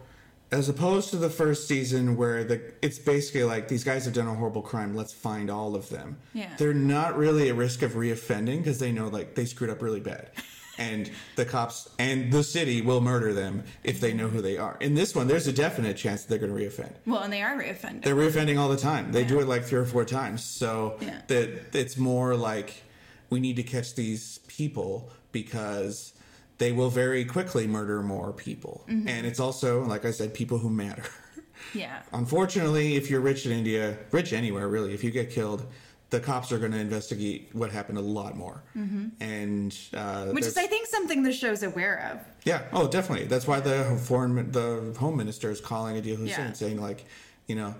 [SPEAKER 2] as opposed to the first season where the it's basically like these guys have done a horrible crime, let's find all of them.
[SPEAKER 1] Yeah.
[SPEAKER 2] They're not really at risk of reoffending because they know like they screwed up really bad. *laughs* And the cops and the city will murder them if they know who they are. In this one, there's a definite chance that they're going to reoffend.
[SPEAKER 1] Well, and they are reoffending.
[SPEAKER 2] They're reoffending all the time. They do it like three or four times. So
[SPEAKER 1] Yeah.
[SPEAKER 2] that it's more like we need to catch these people because they will very quickly murder more people.
[SPEAKER 1] Mm-hmm.
[SPEAKER 2] And it's also, like I said, people who matter. *laughs*
[SPEAKER 1] yeah,
[SPEAKER 2] Unfortunately, if you're rich in India, rich anywhere really, if you get killed, the cops are going to investigate what happened a lot more. And uh,
[SPEAKER 1] Mm-hmm. which is I think something the show's aware of.
[SPEAKER 2] yeah. Oh, definitely. That's why the foreign, the home minister is calling Adil Hussain,
[SPEAKER 1] Yeah.
[SPEAKER 2] saying like, you know,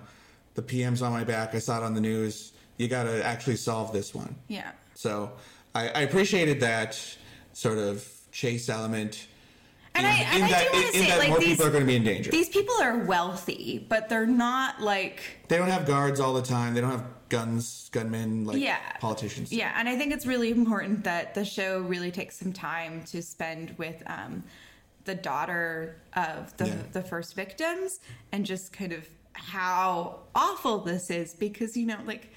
[SPEAKER 2] the PM's on my back. I saw it on the news. You got to actually solve this one.
[SPEAKER 1] Yeah,
[SPEAKER 2] So I, I appreciated that sort of chase element.
[SPEAKER 1] And
[SPEAKER 2] in,
[SPEAKER 1] I- and
[SPEAKER 2] in
[SPEAKER 1] I
[SPEAKER 2] that,
[SPEAKER 1] do
[SPEAKER 2] in, in
[SPEAKER 1] say,
[SPEAKER 2] that
[SPEAKER 1] like,
[SPEAKER 2] more
[SPEAKER 1] these-
[SPEAKER 2] people are going to be in danger.
[SPEAKER 1] These people are wealthy, but they're not like
[SPEAKER 2] they don't have guards all the time. They don't have guns, gunmen like
[SPEAKER 1] Yeah.
[SPEAKER 2] politicians.
[SPEAKER 1] Yeah, and I think it's really important that the show really takes some time to spend with um, the daughter of the,
[SPEAKER 2] Yeah.
[SPEAKER 1] the first victims and just kind of how awful this is because, you know, like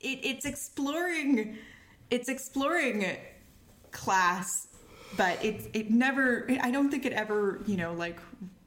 [SPEAKER 1] it, it's exploring it's exploring class but it it never i don't think it ever you know like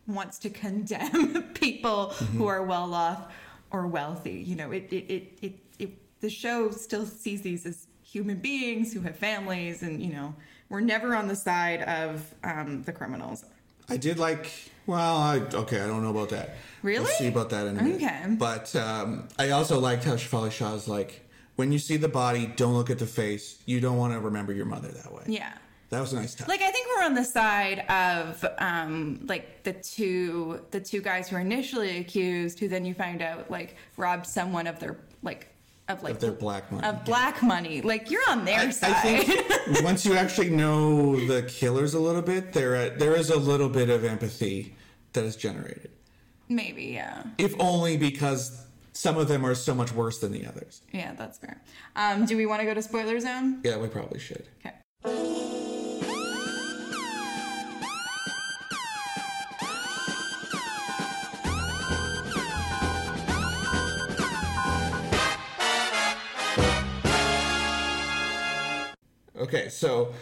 [SPEAKER 1] wants to condemn *laughs* people who are well off or wealthy you know it it, it it it the show still sees these as human beings who have families and you know we're never on the side of um, the criminals
[SPEAKER 2] I did like. Well, I, okay, I don't know about that.
[SPEAKER 1] Really?
[SPEAKER 2] We'll see about that in a minute.
[SPEAKER 1] Okay.
[SPEAKER 2] But um, I also liked how Shefali Shah's like, when you see the body, don't look at the face. You don't want to remember your mother that way.
[SPEAKER 1] yeah
[SPEAKER 2] That was a nice touch.
[SPEAKER 1] like i think we're on the side of um like the two the two guys who are initially accused who then you find out like robbed someone of their like of like
[SPEAKER 2] Of their black money,
[SPEAKER 1] of
[SPEAKER 2] yeah.
[SPEAKER 1] black money like you're on their
[SPEAKER 2] I,
[SPEAKER 1] side
[SPEAKER 2] I think *laughs* once you actually know the killers a little bit, there there is a little bit of empathy that is generated.
[SPEAKER 1] maybe yeah
[SPEAKER 2] If only because some of them are so much worse than the others.
[SPEAKER 1] yeah that's fair um do we want to go to spoiler zone
[SPEAKER 2] Yeah, we probably should.
[SPEAKER 1] okay
[SPEAKER 2] Okay, so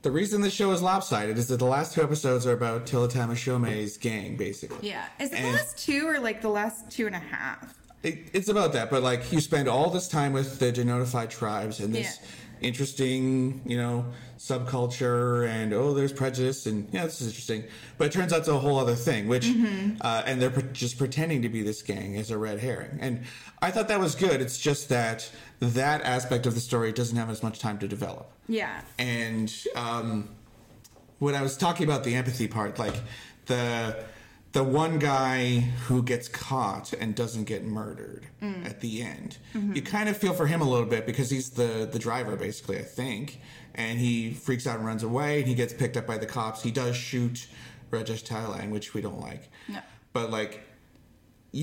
[SPEAKER 2] the reason the show is lopsided is that the last two episodes are about Tillotama Shome's gang, basically.
[SPEAKER 1] yeah is it the
[SPEAKER 2] And-
[SPEAKER 1] last two or like the last two and a half
[SPEAKER 2] It, it's about that, but like you spend all this time with the denotified tribes and this
[SPEAKER 1] Yeah.
[SPEAKER 2] interesting, you know, subculture, and oh, there's prejudice, and yeah, this is interesting. But it turns out it's a whole other thing, which,
[SPEAKER 1] Mm-hmm.
[SPEAKER 2] uh, and they're pre- just pretending to be this gang as a red herring. And I thought that was good. It's just that that aspect of the story doesn't have as much time to develop.
[SPEAKER 1] yeah
[SPEAKER 2] And um, when I was talking about the empathy part, like the the one guy who gets caught and doesn't get murdered at the end, you kind of feel for him a little bit because he's the the driver, basically, I think, and he freaks out and runs away. And he gets picked up by the cops. He does shoot Rajesh Tailang, which we don't like.
[SPEAKER 1] No.
[SPEAKER 2] But like,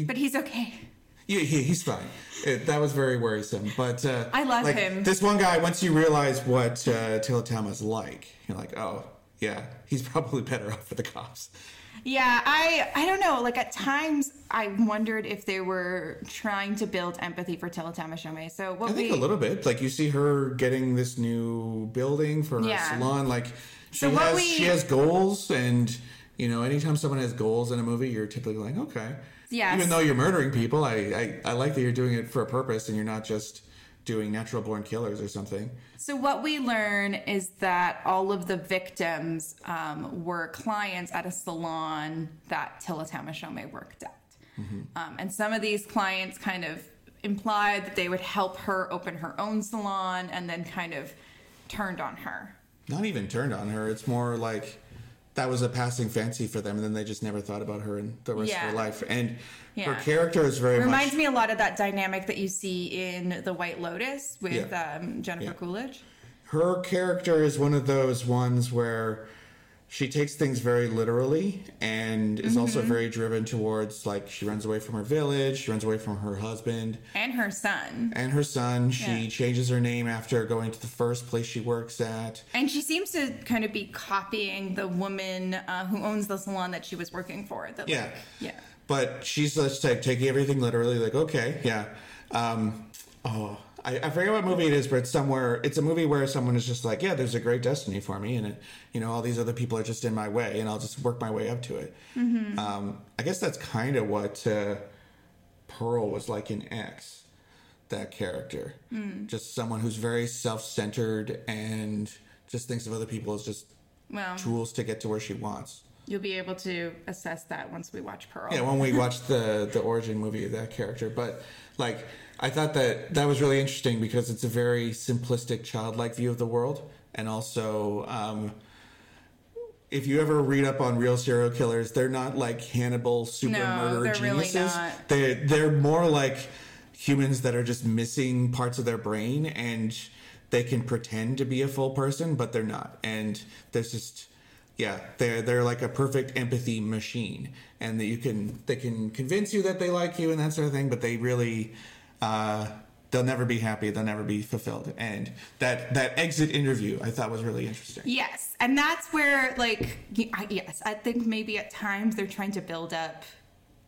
[SPEAKER 1] but he's okay
[SPEAKER 2] yeah, he, he's fine. It, that was very worrisome. But uh,
[SPEAKER 1] I love
[SPEAKER 2] like,
[SPEAKER 1] him.
[SPEAKER 2] This one guy, once you realize what uh, Tillotama's like, you're like, oh yeah, he's *laughs* probably better off for the cops.
[SPEAKER 1] Yeah, I I don't know. Like at times, I wondered if they were trying to build empathy for Tillotama Shome. So what
[SPEAKER 2] I think
[SPEAKER 1] we
[SPEAKER 2] a little bit. Like you see her getting this new building for her
[SPEAKER 1] Yeah.
[SPEAKER 2] salon. Like she
[SPEAKER 1] So
[SPEAKER 2] has
[SPEAKER 1] we-
[SPEAKER 2] she has goals, and you know, anytime someone has goals in a movie, you're typically like, okay.
[SPEAKER 1] yeah.
[SPEAKER 2] Even though you're murdering people, I, I I like that you're doing it for a purpose, and you're not just doing natural born killers or something.
[SPEAKER 1] so what we learn is that all of the victims um, were clients at a salon that Shome worked at,
[SPEAKER 2] Mm-hmm.
[SPEAKER 1] um, and some of these clients kind of implied that they would help her open her own salon, and then kind of turned on her.
[SPEAKER 2] not even turned on her. It's more like that was a passing fancy for them, and then they just never thought about her in the rest
[SPEAKER 1] Yeah.
[SPEAKER 2] of her life. And
[SPEAKER 1] Yeah.
[SPEAKER 2] her character is very
[SPEAKER 1] Reminds
[SPEAKER 2] much.
[SPEAKER 1] me a lot of that dynamic that you see in The White Lotus with
[SPEAKER 2] Yeah.
[SPEAKER 1] um, Jennifer. Coolidge.
[SPEAKER 2] Her character is one of those ones where she takes things very literally and is also
[SPEAKER 1] Mm-hmm.
[SPEAKER 2] very driven towards like she runs away from her village, she runs away from her husband
[SPEAKER 1] and her son.
[SPEAKER 2] and her son. She
[SPEAKER 1] Yeah.
[SPEAKER 2] changes her name after going to the first place she works at.
[SPEAKER 1] And she seems to kind of be copying the woman uh, who owns the salon that she was working for. That, like-
[SPEAKER 2] Yeah.
[SPEAKER 1] yeah.
[SPEAKER 2] But she's just like taking everything literally, like, okay, yeah. Um, oh, I, I forget what movie it is, but it's somewhere. It's a movie where someone is just like, yeah, there's a great destiny for me, and it, you know, all these other people are just in my way, and I'll just work my way up to it. Um, I guess that's kind of what uh, Pearl was like in X. That character, just someone who's very self-centered and just thinks of other people as just
[SPEAKER 1] Well,
[SPEAKER 2] tools to get to where she wants.
[SPEAKER 1] You'll be able to assess that once we watch Pearl.
[SPEAKER 2] Yeah, when we watch the the origin movie of that character, but like I thought that that was really interesting because it's a very simplistic, childlike view of the world, and also um, if you ever read up on real serial killers, they're not like Hannibal super
[SPEAKER 1] No,
[SPEAKER 2] murder
[SPEAKER 1] they're really
[SPEAKER 2] geniuses.
[SPEAKER 1] not.
[SPEAKER 2] They they're more like humans that are just missing parts of their brain and they can pretend to be a full person, but they're not. And there's just yeah, they're they're like a perfect empathy machine, and that you can they can convince you that they like you and that sort of thing, but they really uh, they'll never be happy, they'll never be fulfilled. And that that exit interview I thought was really interesting.
[SPEAKER 1] Yes, and that's where like yes, I think maybe at times they're trying to build up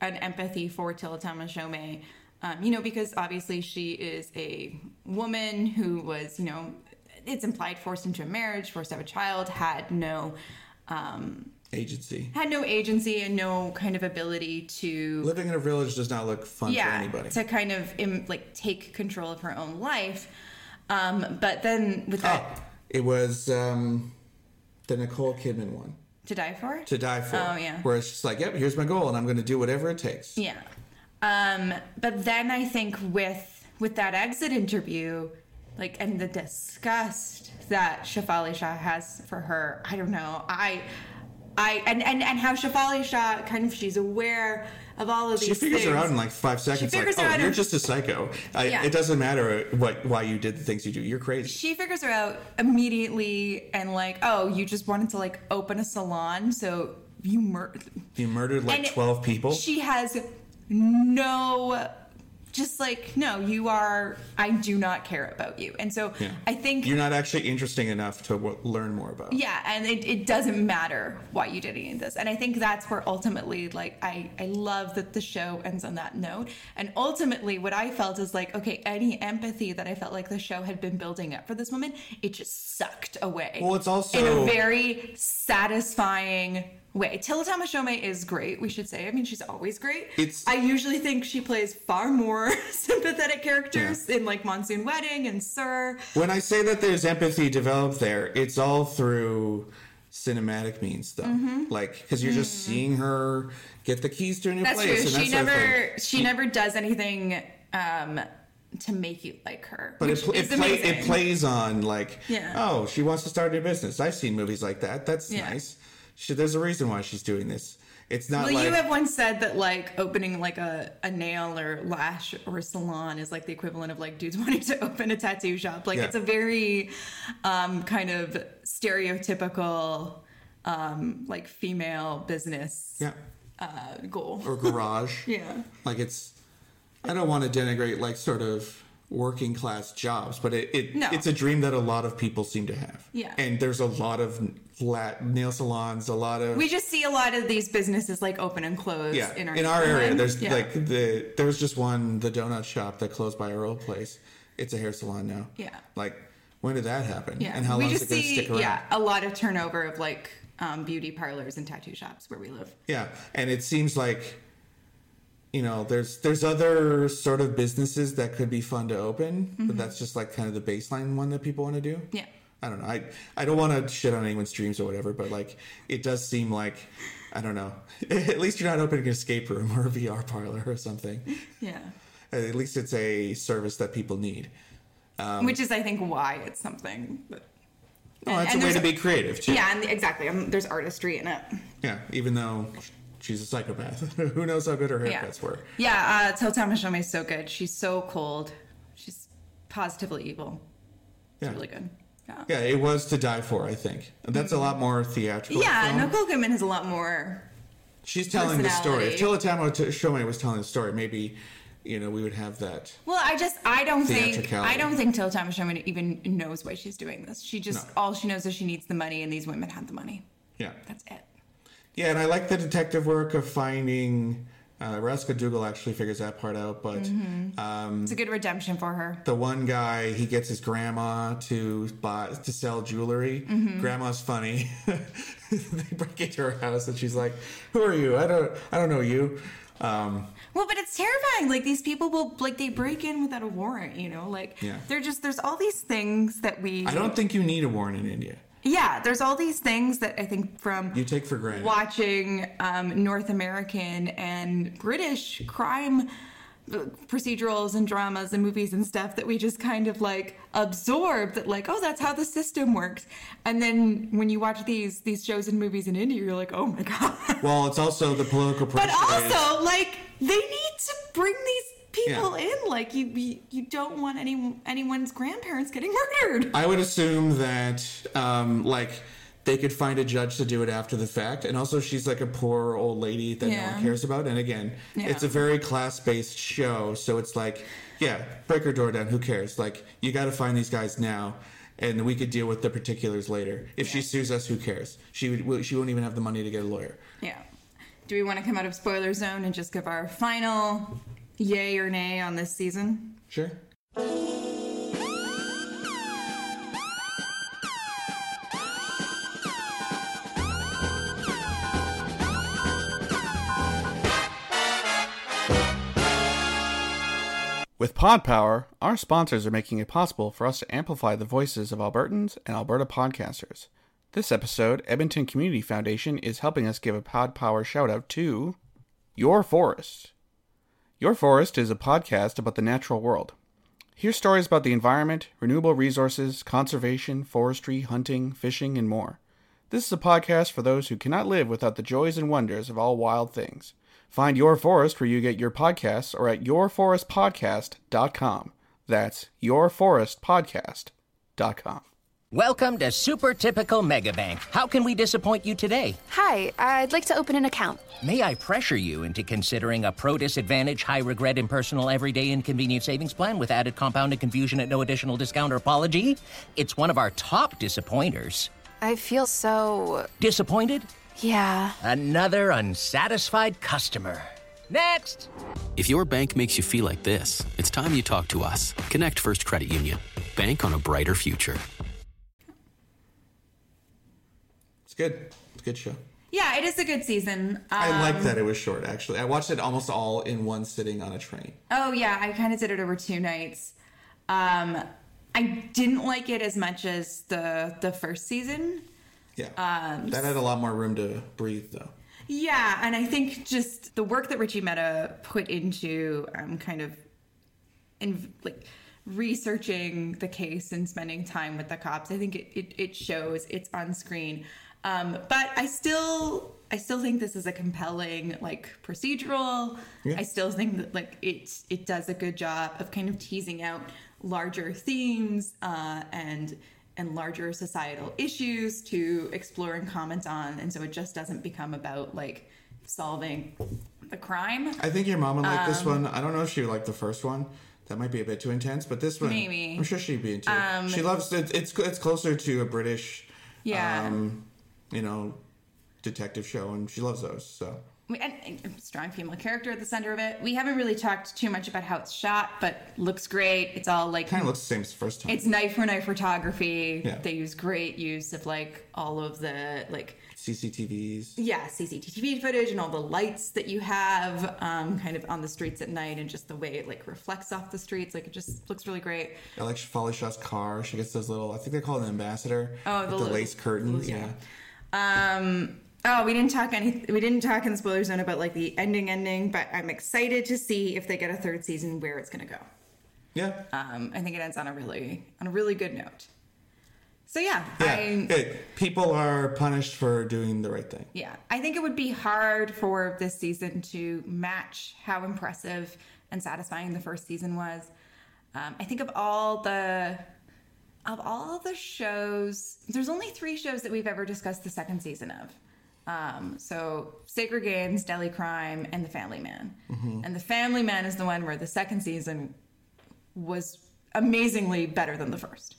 [SPEAKER 1] an empathy for Tillotama Shome. Um, you know, because obviously she is a woman who was, you know, it's implied forced into a marriage, forced to have a child, had no um,
[SPEAKER 2] Agency.
[SPEAKER 1] had no agency and no kind of ability to
[SPEAKER 2] Living in a village does not look fun for anybody.
[SPEAKER 1] to kind of im- like take control of her own life. Um, but then with that,
[SPEAKER 2] Oh, it was um, the Nicole Kidman one.
[SPEAKER 1] to die for
[SPEAKER 2] To die for.
[SPEAKER 1] Oh, yeah.
[SPEAKER 2] Where it's just like, yep, here's my goal, and I'm going to do whatever it takes.
[SPEAKER 1] Yeah. Um, but then I think with with that exit interview, like and the disgust that Shefali Shah has for her, I don't know. I I and and, and how Shefali Shah kind of she's aware of all of these
[SPEAKER 2] She figures
[SPEAKER 1] things.
[SPEAKER 2] her out in like five seconds.
[SPEAKER 1] figures
[SPEAKER 2] like, oh, you're
[SPEAKER 1] in-
[SPEAKER 2] just a psycho. I,
[SPEAKER 1] Yeah.
[SPEAKER 2] It doesn't matter what why you did the things you do. You're crazy.
[SPEAKER 1] she figures her out immediately and like, oh, you just wanted to like open a salon, so you mur-
[SPEAKER 2] You murdered like
[SPEAKER 1] And
[SPEAKER 2] 12 people.
[SPEAKER 1] She has no, just like, no, you are, I do not care about you. And so
[SPEAKER 2] Yeah.
[SPEAKER 1] I think,
[SPEAKER 2] You're not actually interesting enough to w- learn more about.
[SPEAKER 1] yeah, and it, it doesn't matter why you did any of this. And I think that's where ultimately, like, I, I love that the show ends on that note. And ultimately, what I felt is like, okay, any empathy that I felt like the show had been building up for this woman, it just sucked away.
[SPEAKER 2] Well, it's also-
[SPEAKER 1] in a very satisfying way. Tillotama Shome is great, we should say. I mean, she's always great.
[SPEAKER 2] It's-
[SPEAKER 1] I usually think she plays far more *laughs* sympathetic characters in like Monsoon Wedding and Sir.
[SPEAKER 2] When I say that there's empathy developed there, it's all through cinematic means, though.
[SPEAKER 1] Mm-hmm.
[SPEAKER 2] Like, because you're just seeing her get the keys to a new
[SPEAKER 1] That's
[SPEAKER 2] place.
[SPEAKER 1] true. She never she never does anything um to make you like her.
[SPEAKER 2] But it, it, play, it plays on like,
[SPEAKER 1] Yeah.
[SPEAKER 2] oh, she wants to start a business. I've seen movies like that. That's
[SPEAKER 1] Yeah.
[SPEAKER 2] nice. She, there's a reason why she's doing this. It's not
[SPEAKER 1] Well,
[SPEAKER 2] like
[SPEAKER 1] you have once said that like opening like a, a nail or lash or salon is like the equivalent of like dudes *laughs* wanting to open a tattoo shop. Like
[SPEAKER 2] Yeah.
[SPEAKER 1] it's a very um, kind of stereotypical um, like female business
[SPEAKER 2] yeah,
[SPEAKER 1] uh, goal.
[SPEAKER 2] or garage. *laughs*
[SPEAKER 1] Yeah.
[SPEAKER 2] Like it's, I don't want to denigrate like sort of working class jobs, but it, it
[SPEAKER 1] No.
[SPEAKER 2] it's a dream that a lot of people seem to have.
[SPEAKER 1] Yeah.
[SPEAKER 2] and there's a lot of la- nail salons, a lot of
[SPEAKER 1] We just see a lot of these businesses like open and close
[SPEAKER 2] yeah
[SPEAKER 1] in our
[SPEAKER 2] in our area. There's
[SPEAKER 1] Yeah.
[SPEAKER 2] like the there was just one the donut shop that closed by our old place. It's a hair salon now.
[SPEAKER 1] Yeah.
[SPEAKER 2] like when did that happen?
[SPEAKER 1] Yeah,
[SPEAKER 2] and how
[SPEAKER 1] we
[SPEAKER 2] long is it going to stick around?
[SPEAKER 1] yeah a lot of turnover of like um, beauty parlors and tattoo shops where we live.
[SPEAKER 2] Yeah, and it seems like you know there's there's other sort of businesses that could be fun to open, but that's just like kind of the baseline one that people want to do.
[SPEAKER 1] Mm-hmm. Yeah.
[SPEAKER 2] I don't know. I I don't want to shit on anyone's dreams or whatever, but like it does seem like I don't know. *laughs* At least you're not opening an escape room or a VR parlor or something. *laughs*
[SPEAKER 1] Yeah.
[SPEAKER 2] At least it's a service that people need. Um,
[SPEAKER 1] Which is, I think, why it's something. That,
[SPEAKER 2] Oh, that's
[SPEAKER 1] and
[SPEAKER 2] a way to be creative too.
[SPEAKER 1] yeah, and exactly. Um, there's artistry in it.
[SPEAKER 2] Yeah, even though she's a psychopath. *laughs* Who knows how good her
[SPEAKER 1] Yeah.
[SPEAKER 2] haircuts were?
[SPEAKER 1] Yeah, uh, Totama Shome is so good. She's so cold. She's positively evil. It's
[SPEAKER 2] Yeah.
[SPEAKER 1] really good. Yeah.
[SPEAKER 2] Yeah, it was to die for. I think that's a lot more theatrical.
[SPEAKER 1] Yeah,
[SPEAKER 2] film.
[SPEAKER 1] Nicole Kidman has a lot more.
[SPEAKER 2] she's telling the story. If. Tillotama T- was telling the story, maybe you know we would have that.
[SPEAKER 1] Well, I just I don't think I don't think Totama Shome even knows why she's doing this. She just
[SPEAKER 2] No.
[SPEAKER 1] all she knows is she needs the money, and these women have the money.
[SPEAKER 2] Yeah,
[SPEAKER 1] That's it.
[SPEAKER 2] yeah, and I like the detective work of finding. Uh, Rasika Dugal actually figures that part out, but
[SPEAKER 1] Mm-hmm.
[SPEAKER 2] um,
[SPEAKER 1] It's a good redemption for her.
[SPEAKER 2] the one guy he gets his grandma to buy to sell jewelry.
[SPEAKER 1] Mm-hmm.
[SPEAKER 2] Grandma's funny. *laughs* they break into her house and she's like, "Who are you? I don't I don't know you." Um,
[SPEAKER 1] Well, but it's terrifying. Like these people will like they break in without a warrant. You know, like
[SPEAKER 2] Yeah.
[SPEAKER 1] they're just there's all these things that we.
[SPEAKER 2] I don't think you need a warrant in India.
[SPEAKER 1] Yeah, there's all these things that I think from
[SPEAKER 2] You take for granted.
[SPEAKER 1] watching um, North American and British crime uh, procedurals and dramas and movies and stuff that we just kind of like absorb that like oh that's how the system works and then when you watch these these shows and movies in India you're like oh my *laughs* god
[SPEAKER 2] Well, it's also the political
[SPEAKER 1] but also like they need to bring these people in. Like you, you, don't want any anyone's grandparents getting *laughs* murdered.
[SPEAKER 2] I would assume that, um, like, they could find a judge to do it after the fact, and also she's like a poor old lady that no one cares about. And again,
[SPEAKER 1] Yeah.
[SPEAKER 2] it's a very class-based show, so it's like, yeah, break her door down. Who cares? Like, you got to find these guys now. And we could deal with the particulars later. If she sues us, who cares? She would. She won't even have the money to get a lawyer.
[SPEAKER 1] Yeah. Do we want to come out of spoiler zone and just give our final yay or nay on this season?
[SPEAKER 2] Sure.
[SPEAKER 3] With Pod Power, our sponsors are making it possible for us to amplify the voices of Albertans and Alberta podcasters. This episode, Edmonton Community Foundation is helping us give a Pod Power shout out to Your Forest. Your Forest is a podcast about the natural world. Hear stories about the environment, renewable resources, conservation, forestry, hunting, fishing, and more. This is a podcast for those who cannot live without the joys and wonders of all wild things. Find Your Forest where you get your podcasts or at yourforestpodcast.com. That's yourforestpodcast.com.
[SPEAKER 4] Welcome to Super Typical Megabank. How can we disappoint you today?
[SPEAKER 5] Hi, I'd like to open an account.
[SPEAKER 4] May I pressure you into considering a pro disadvantage, high regret, impersonal, everyday inconvenient savings plan with added compounded confusion at no additional discount or apology? It's one of our top disappointers.
[SPEAKER 5] I feel so.
[SPEAKER 4] Disappointed?
[SPEAKER 5] Yeah.
[SPEAKER 4] Another unsatisfied customer. Next!
[SPEAKER 6] If your bank makes you feel like this, it's time you talk to us. Connect First Credit Union. Bank on a brighter future.
[SPEAKER 2] It's good. It's a good show.
[SPEAKER 1] Yeah, it is a good season. Um,
[SPEAKER 2] I like that it was short. Actually, I watched it almost all in one sitting on a train.
[SPEAKER 1] Oh yeah, I kind of did it over two nights. Um, I didn't like it as much as the the first season.
[SPEAKER 2] Yeah,
[SPEAKER 1] Um,
[SPEAKER 2] that had a lot more room to breathe, though.
[SPEAKER 1] Yeah, and I think just the work that Richie Mehta put into um, kind of in like researching the case and spending time with the cops, I think it, it, it shows it's on screen. Um, but I still I still think this is a compelling like procedural.
[SPEAKER 2] Yeah.
[SPEAKER 1] I still think that like it it does a good job of kind of teasing out larger themes uh, and and larger societal issues to explore and comment on, and so it just doesn't become about like solving the crime.
[SPEAKER 2] I think your mom would like
[SPEAKER 1] Um,
[SPEAKER 2] this one. I don't know if she would like the first one. That might be a bit too intense, but this one,
[SPEAKER 1] Maybe. Um,
[SPEAKER 2] I'm sure she'd be into. it. she loves it. It's it's closer to a British,
[SPEAKER 1] Yeah.
[SPEAKER 2] um, you know, detective show, and she loves those. So
[SPEAKER 1] and, strong female character at the center of it. We haven't really talked too much about how it's shot, but looks great. It's all like
[SPEAKER 2] kind of looks the same as the first time.
[SPEAKER 1] it's knife for knife photography.
[SPEAKER 2] Yeah.
[SPEAKER 1] They use great use of like all of the like
[SPEAKER 2] CCTVs.
[SPEAKER 1] yeah CCTV footage and all the lights that you have um, kind of on the streets at night and just the way it like reflects off the streets. Like it just looks really great.
[SPEAKER 2] I like Folly Shaw's car. She gets those little. I think they call it an ambassador.
[SPEAKER 1] Oh, the
[SPEAKER 2] the,
[SPEAKER 1] little-
[SPEAKER 2] lace curtains.
[SPEAKER 1] those,
[SPEAKER 2] yeah.
[SPEAKER 1] yeah. Um, oh, we didn't talk any. We didn't talk in the spoiler zone about like the ending, ending. But I'm excited to see if they get a third season where it's gonna go.
[SPEAKER 2] Yeah.
[SPEAKER 1] Um, I think it ends on a really on a really good note. So yeah,
[SPEAKER 2] yeah.
[SPEAKER 1] I
[SPEAKER 2] Hey, people are punished for doing the right thing.
[SPEAKER 1] yeah, I think it would be hard for this season to match how impressive and satisfying the first season was. Um, I think of all the of all the shows, there's only three shows that we've ever discussed the second season of. Um, so Sacred Games, Delhi Crime, and The Family Man. And The Family Man is the one where the second season was amazingly better than the first.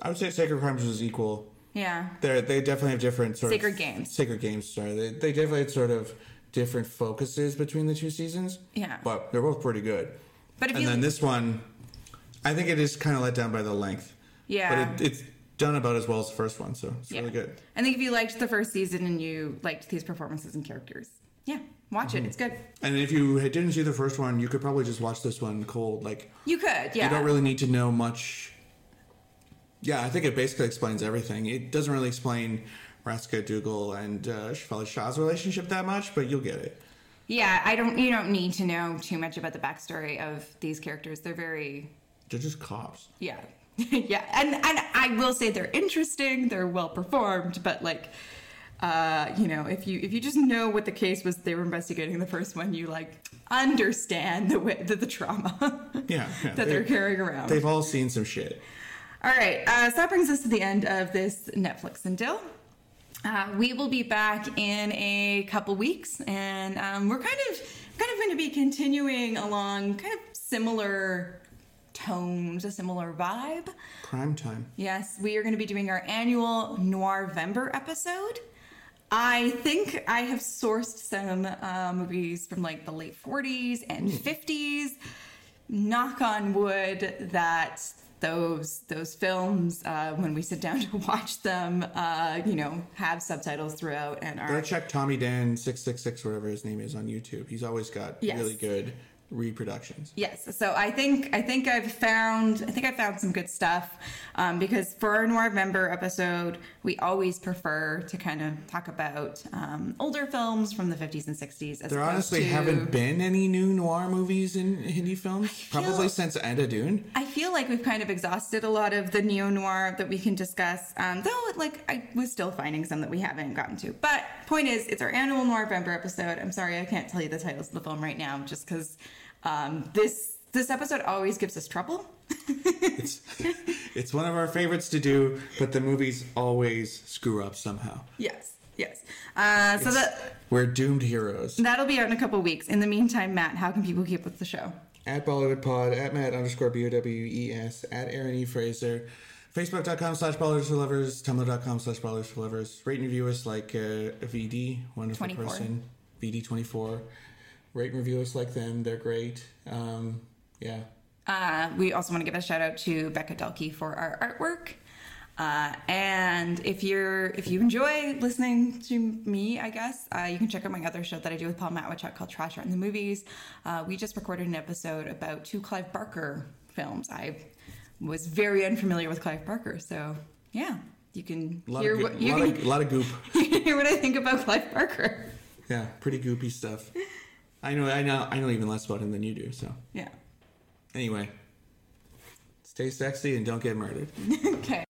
[SPEAKER 2] I would say Sacred Crimes was equal.
[SPEAKER 1] Yeah.
[SPEAKER 2] They they definitely have different sort
[SPEAKER 1] Sacred
[SPEAKER 2] of
[SPEAKER 1] Games.
[SPEAKER 2] Sacred Games. Sorry, they they definitely had sort of different focuses between the two seasons.
[SPEAKER 1] Yeah.
[SPEAKER 2] but they're both pretty good.
[SPEAKER 1] But if
[SPEAKER 2] and then this one, I think it is kind of let down by the length.
[SPEAKER 1] Yeah.
[SPEAKER 2] but it, it's done about as well as the first one, so it's really good.
[SPEAKER 1] I think if you liked the first season and you liked these performances and characters, yeah, watch
[SPEAKER 2] Mm-hmm.
[SPEAKER 1] it. It's good.
[SPEAKER 2] And if you didn't see the first one, you could probably just watch this one cold. Like
[SPEAKER 1] You could, yeah.
[SPEAKER 2] you don't really need to know much. Yeah, I think it basically explains everything. It doesn't really explain Rasika Dugal and uh, Shefali Shah's relationship that much, but you'll get it.
[SPEAKER 1] yeah, I don't. You don't need to know too much about the backstory of these characters. They're very,
[SPEAKER 2] They're just cops.
[SPEAKER 1] yeah, *laughs* yeah. And and I will say they're interesting. They're well performed, but like, uh, you know, if you if you just know what the case was they were investigating the first one, you like understand the way the, the trauma *laughs*
[SPEAKER 2] Yeah, yeah.
[SPEAKER 1] that they're
[SPEAKER 2] They-
[SPEAKER 1] carrying around.
[SPEAKER 2] They've all seen some shit.
[SPEAKER 1] All right, uh, so that brings us to the end of this Netflix and Dil. Uh, we will be back in a couple weeks, and um, we're kind of kind of going to be continuing along kind of similar tones, a similar vibe.
[SPEAKER 2] Prime time.
[SPEAKER 1] Yes, we are going to be doing our annual Noirvember episode. I think I have sourced some uh, movies from like the late 40s and 50s. Knock on wood that those those films, uh, when we sit down *laughs* to watch them, uh, you know, have subtitles throughout and are
[SPEAKER 2] check Tommy Dan six six six whatever his name is on YouTube. He's always got
[SPEAKER 1] Yes.
[SPEAKER 2] really good reproductions.
[SPEAKER 1] Yes, so I think I think I've found I think I found some good stuff um, because for our Noirvember episode, we always prefer to kind of talk about um, older films from the 50s and 60s.
[SPEAKER 2] There honestly
[SPEAKER 1] to-
[SPEAKER 2] haven't been any new noir movies in Hindi films, probably
[SPEAKER 1] feel-
[SPEAKER 2] since Andhadhun.
[SPEAKER 1] I feel like we've kind of exhausted a lot of the neo noir that we can discuss. Um, though, like I was still finding some that we haven't gotten to. But point is, it's our annual Noirvember episode. I'm sorry I can't tell you the titles of the film right now, just because um, this this episode always gives us trouble. *laughs*
[SPEAKER 2] It's it's one of our favorites to do, but the movies always screw up somehow.
[SPEAKER 1] Yes, yes. Uh, so that
[SPEAKER 2] We're doomed heroes.
[SPEAKER 1] that'll be out in a couple weeks. In the meantime, Matt, how can people keep up with the show?
[SPEAKER 2] At Bollywood Pod, at Matt underscore B O W E S, at Aaron E. Fraser, Facebook.com slash Ballers for Lovers, Tumblr.com slash Ballers for Lovers. Rate and review us like uh, VD, wonderful
[SPEAKER 1] 24.
[SPEAKER 2] person. Veedee24. Rate and review us like them, they're great. Um, yeah.
[SPEAKER 1] Uh, we also want to give a shout out to Becca Delkey for our artwork. Uh, and if you're if you enjoy listening to me, I guess uh, you can check out my other show that I do with Paul Matwychuk called Trash Art in the Movies. Uh, we just recorded an episode about two Clive Barker films. I was very unfamiliar with Clive Barker, so yeah, you can hear
[SPEAKER 2] of,
[SPEAKER 1] what you
[SPEAKER 2] lot,
[SPEAKER 1] can,
[SPEAKER 2] of, lot of goop.
[SPEAKER 1] you *laughs* can hear what I think about Clive Barker.
[SPEAKER 2] Yeah, pretty goopy stuff. I know, I know, I know even less about him than you do. So
[SPEAKER 1] Yeah.
[SPEAKER 2] anyway, stay sexy and don't get murdered. *laughs*
[SPEAKER 1] Okay.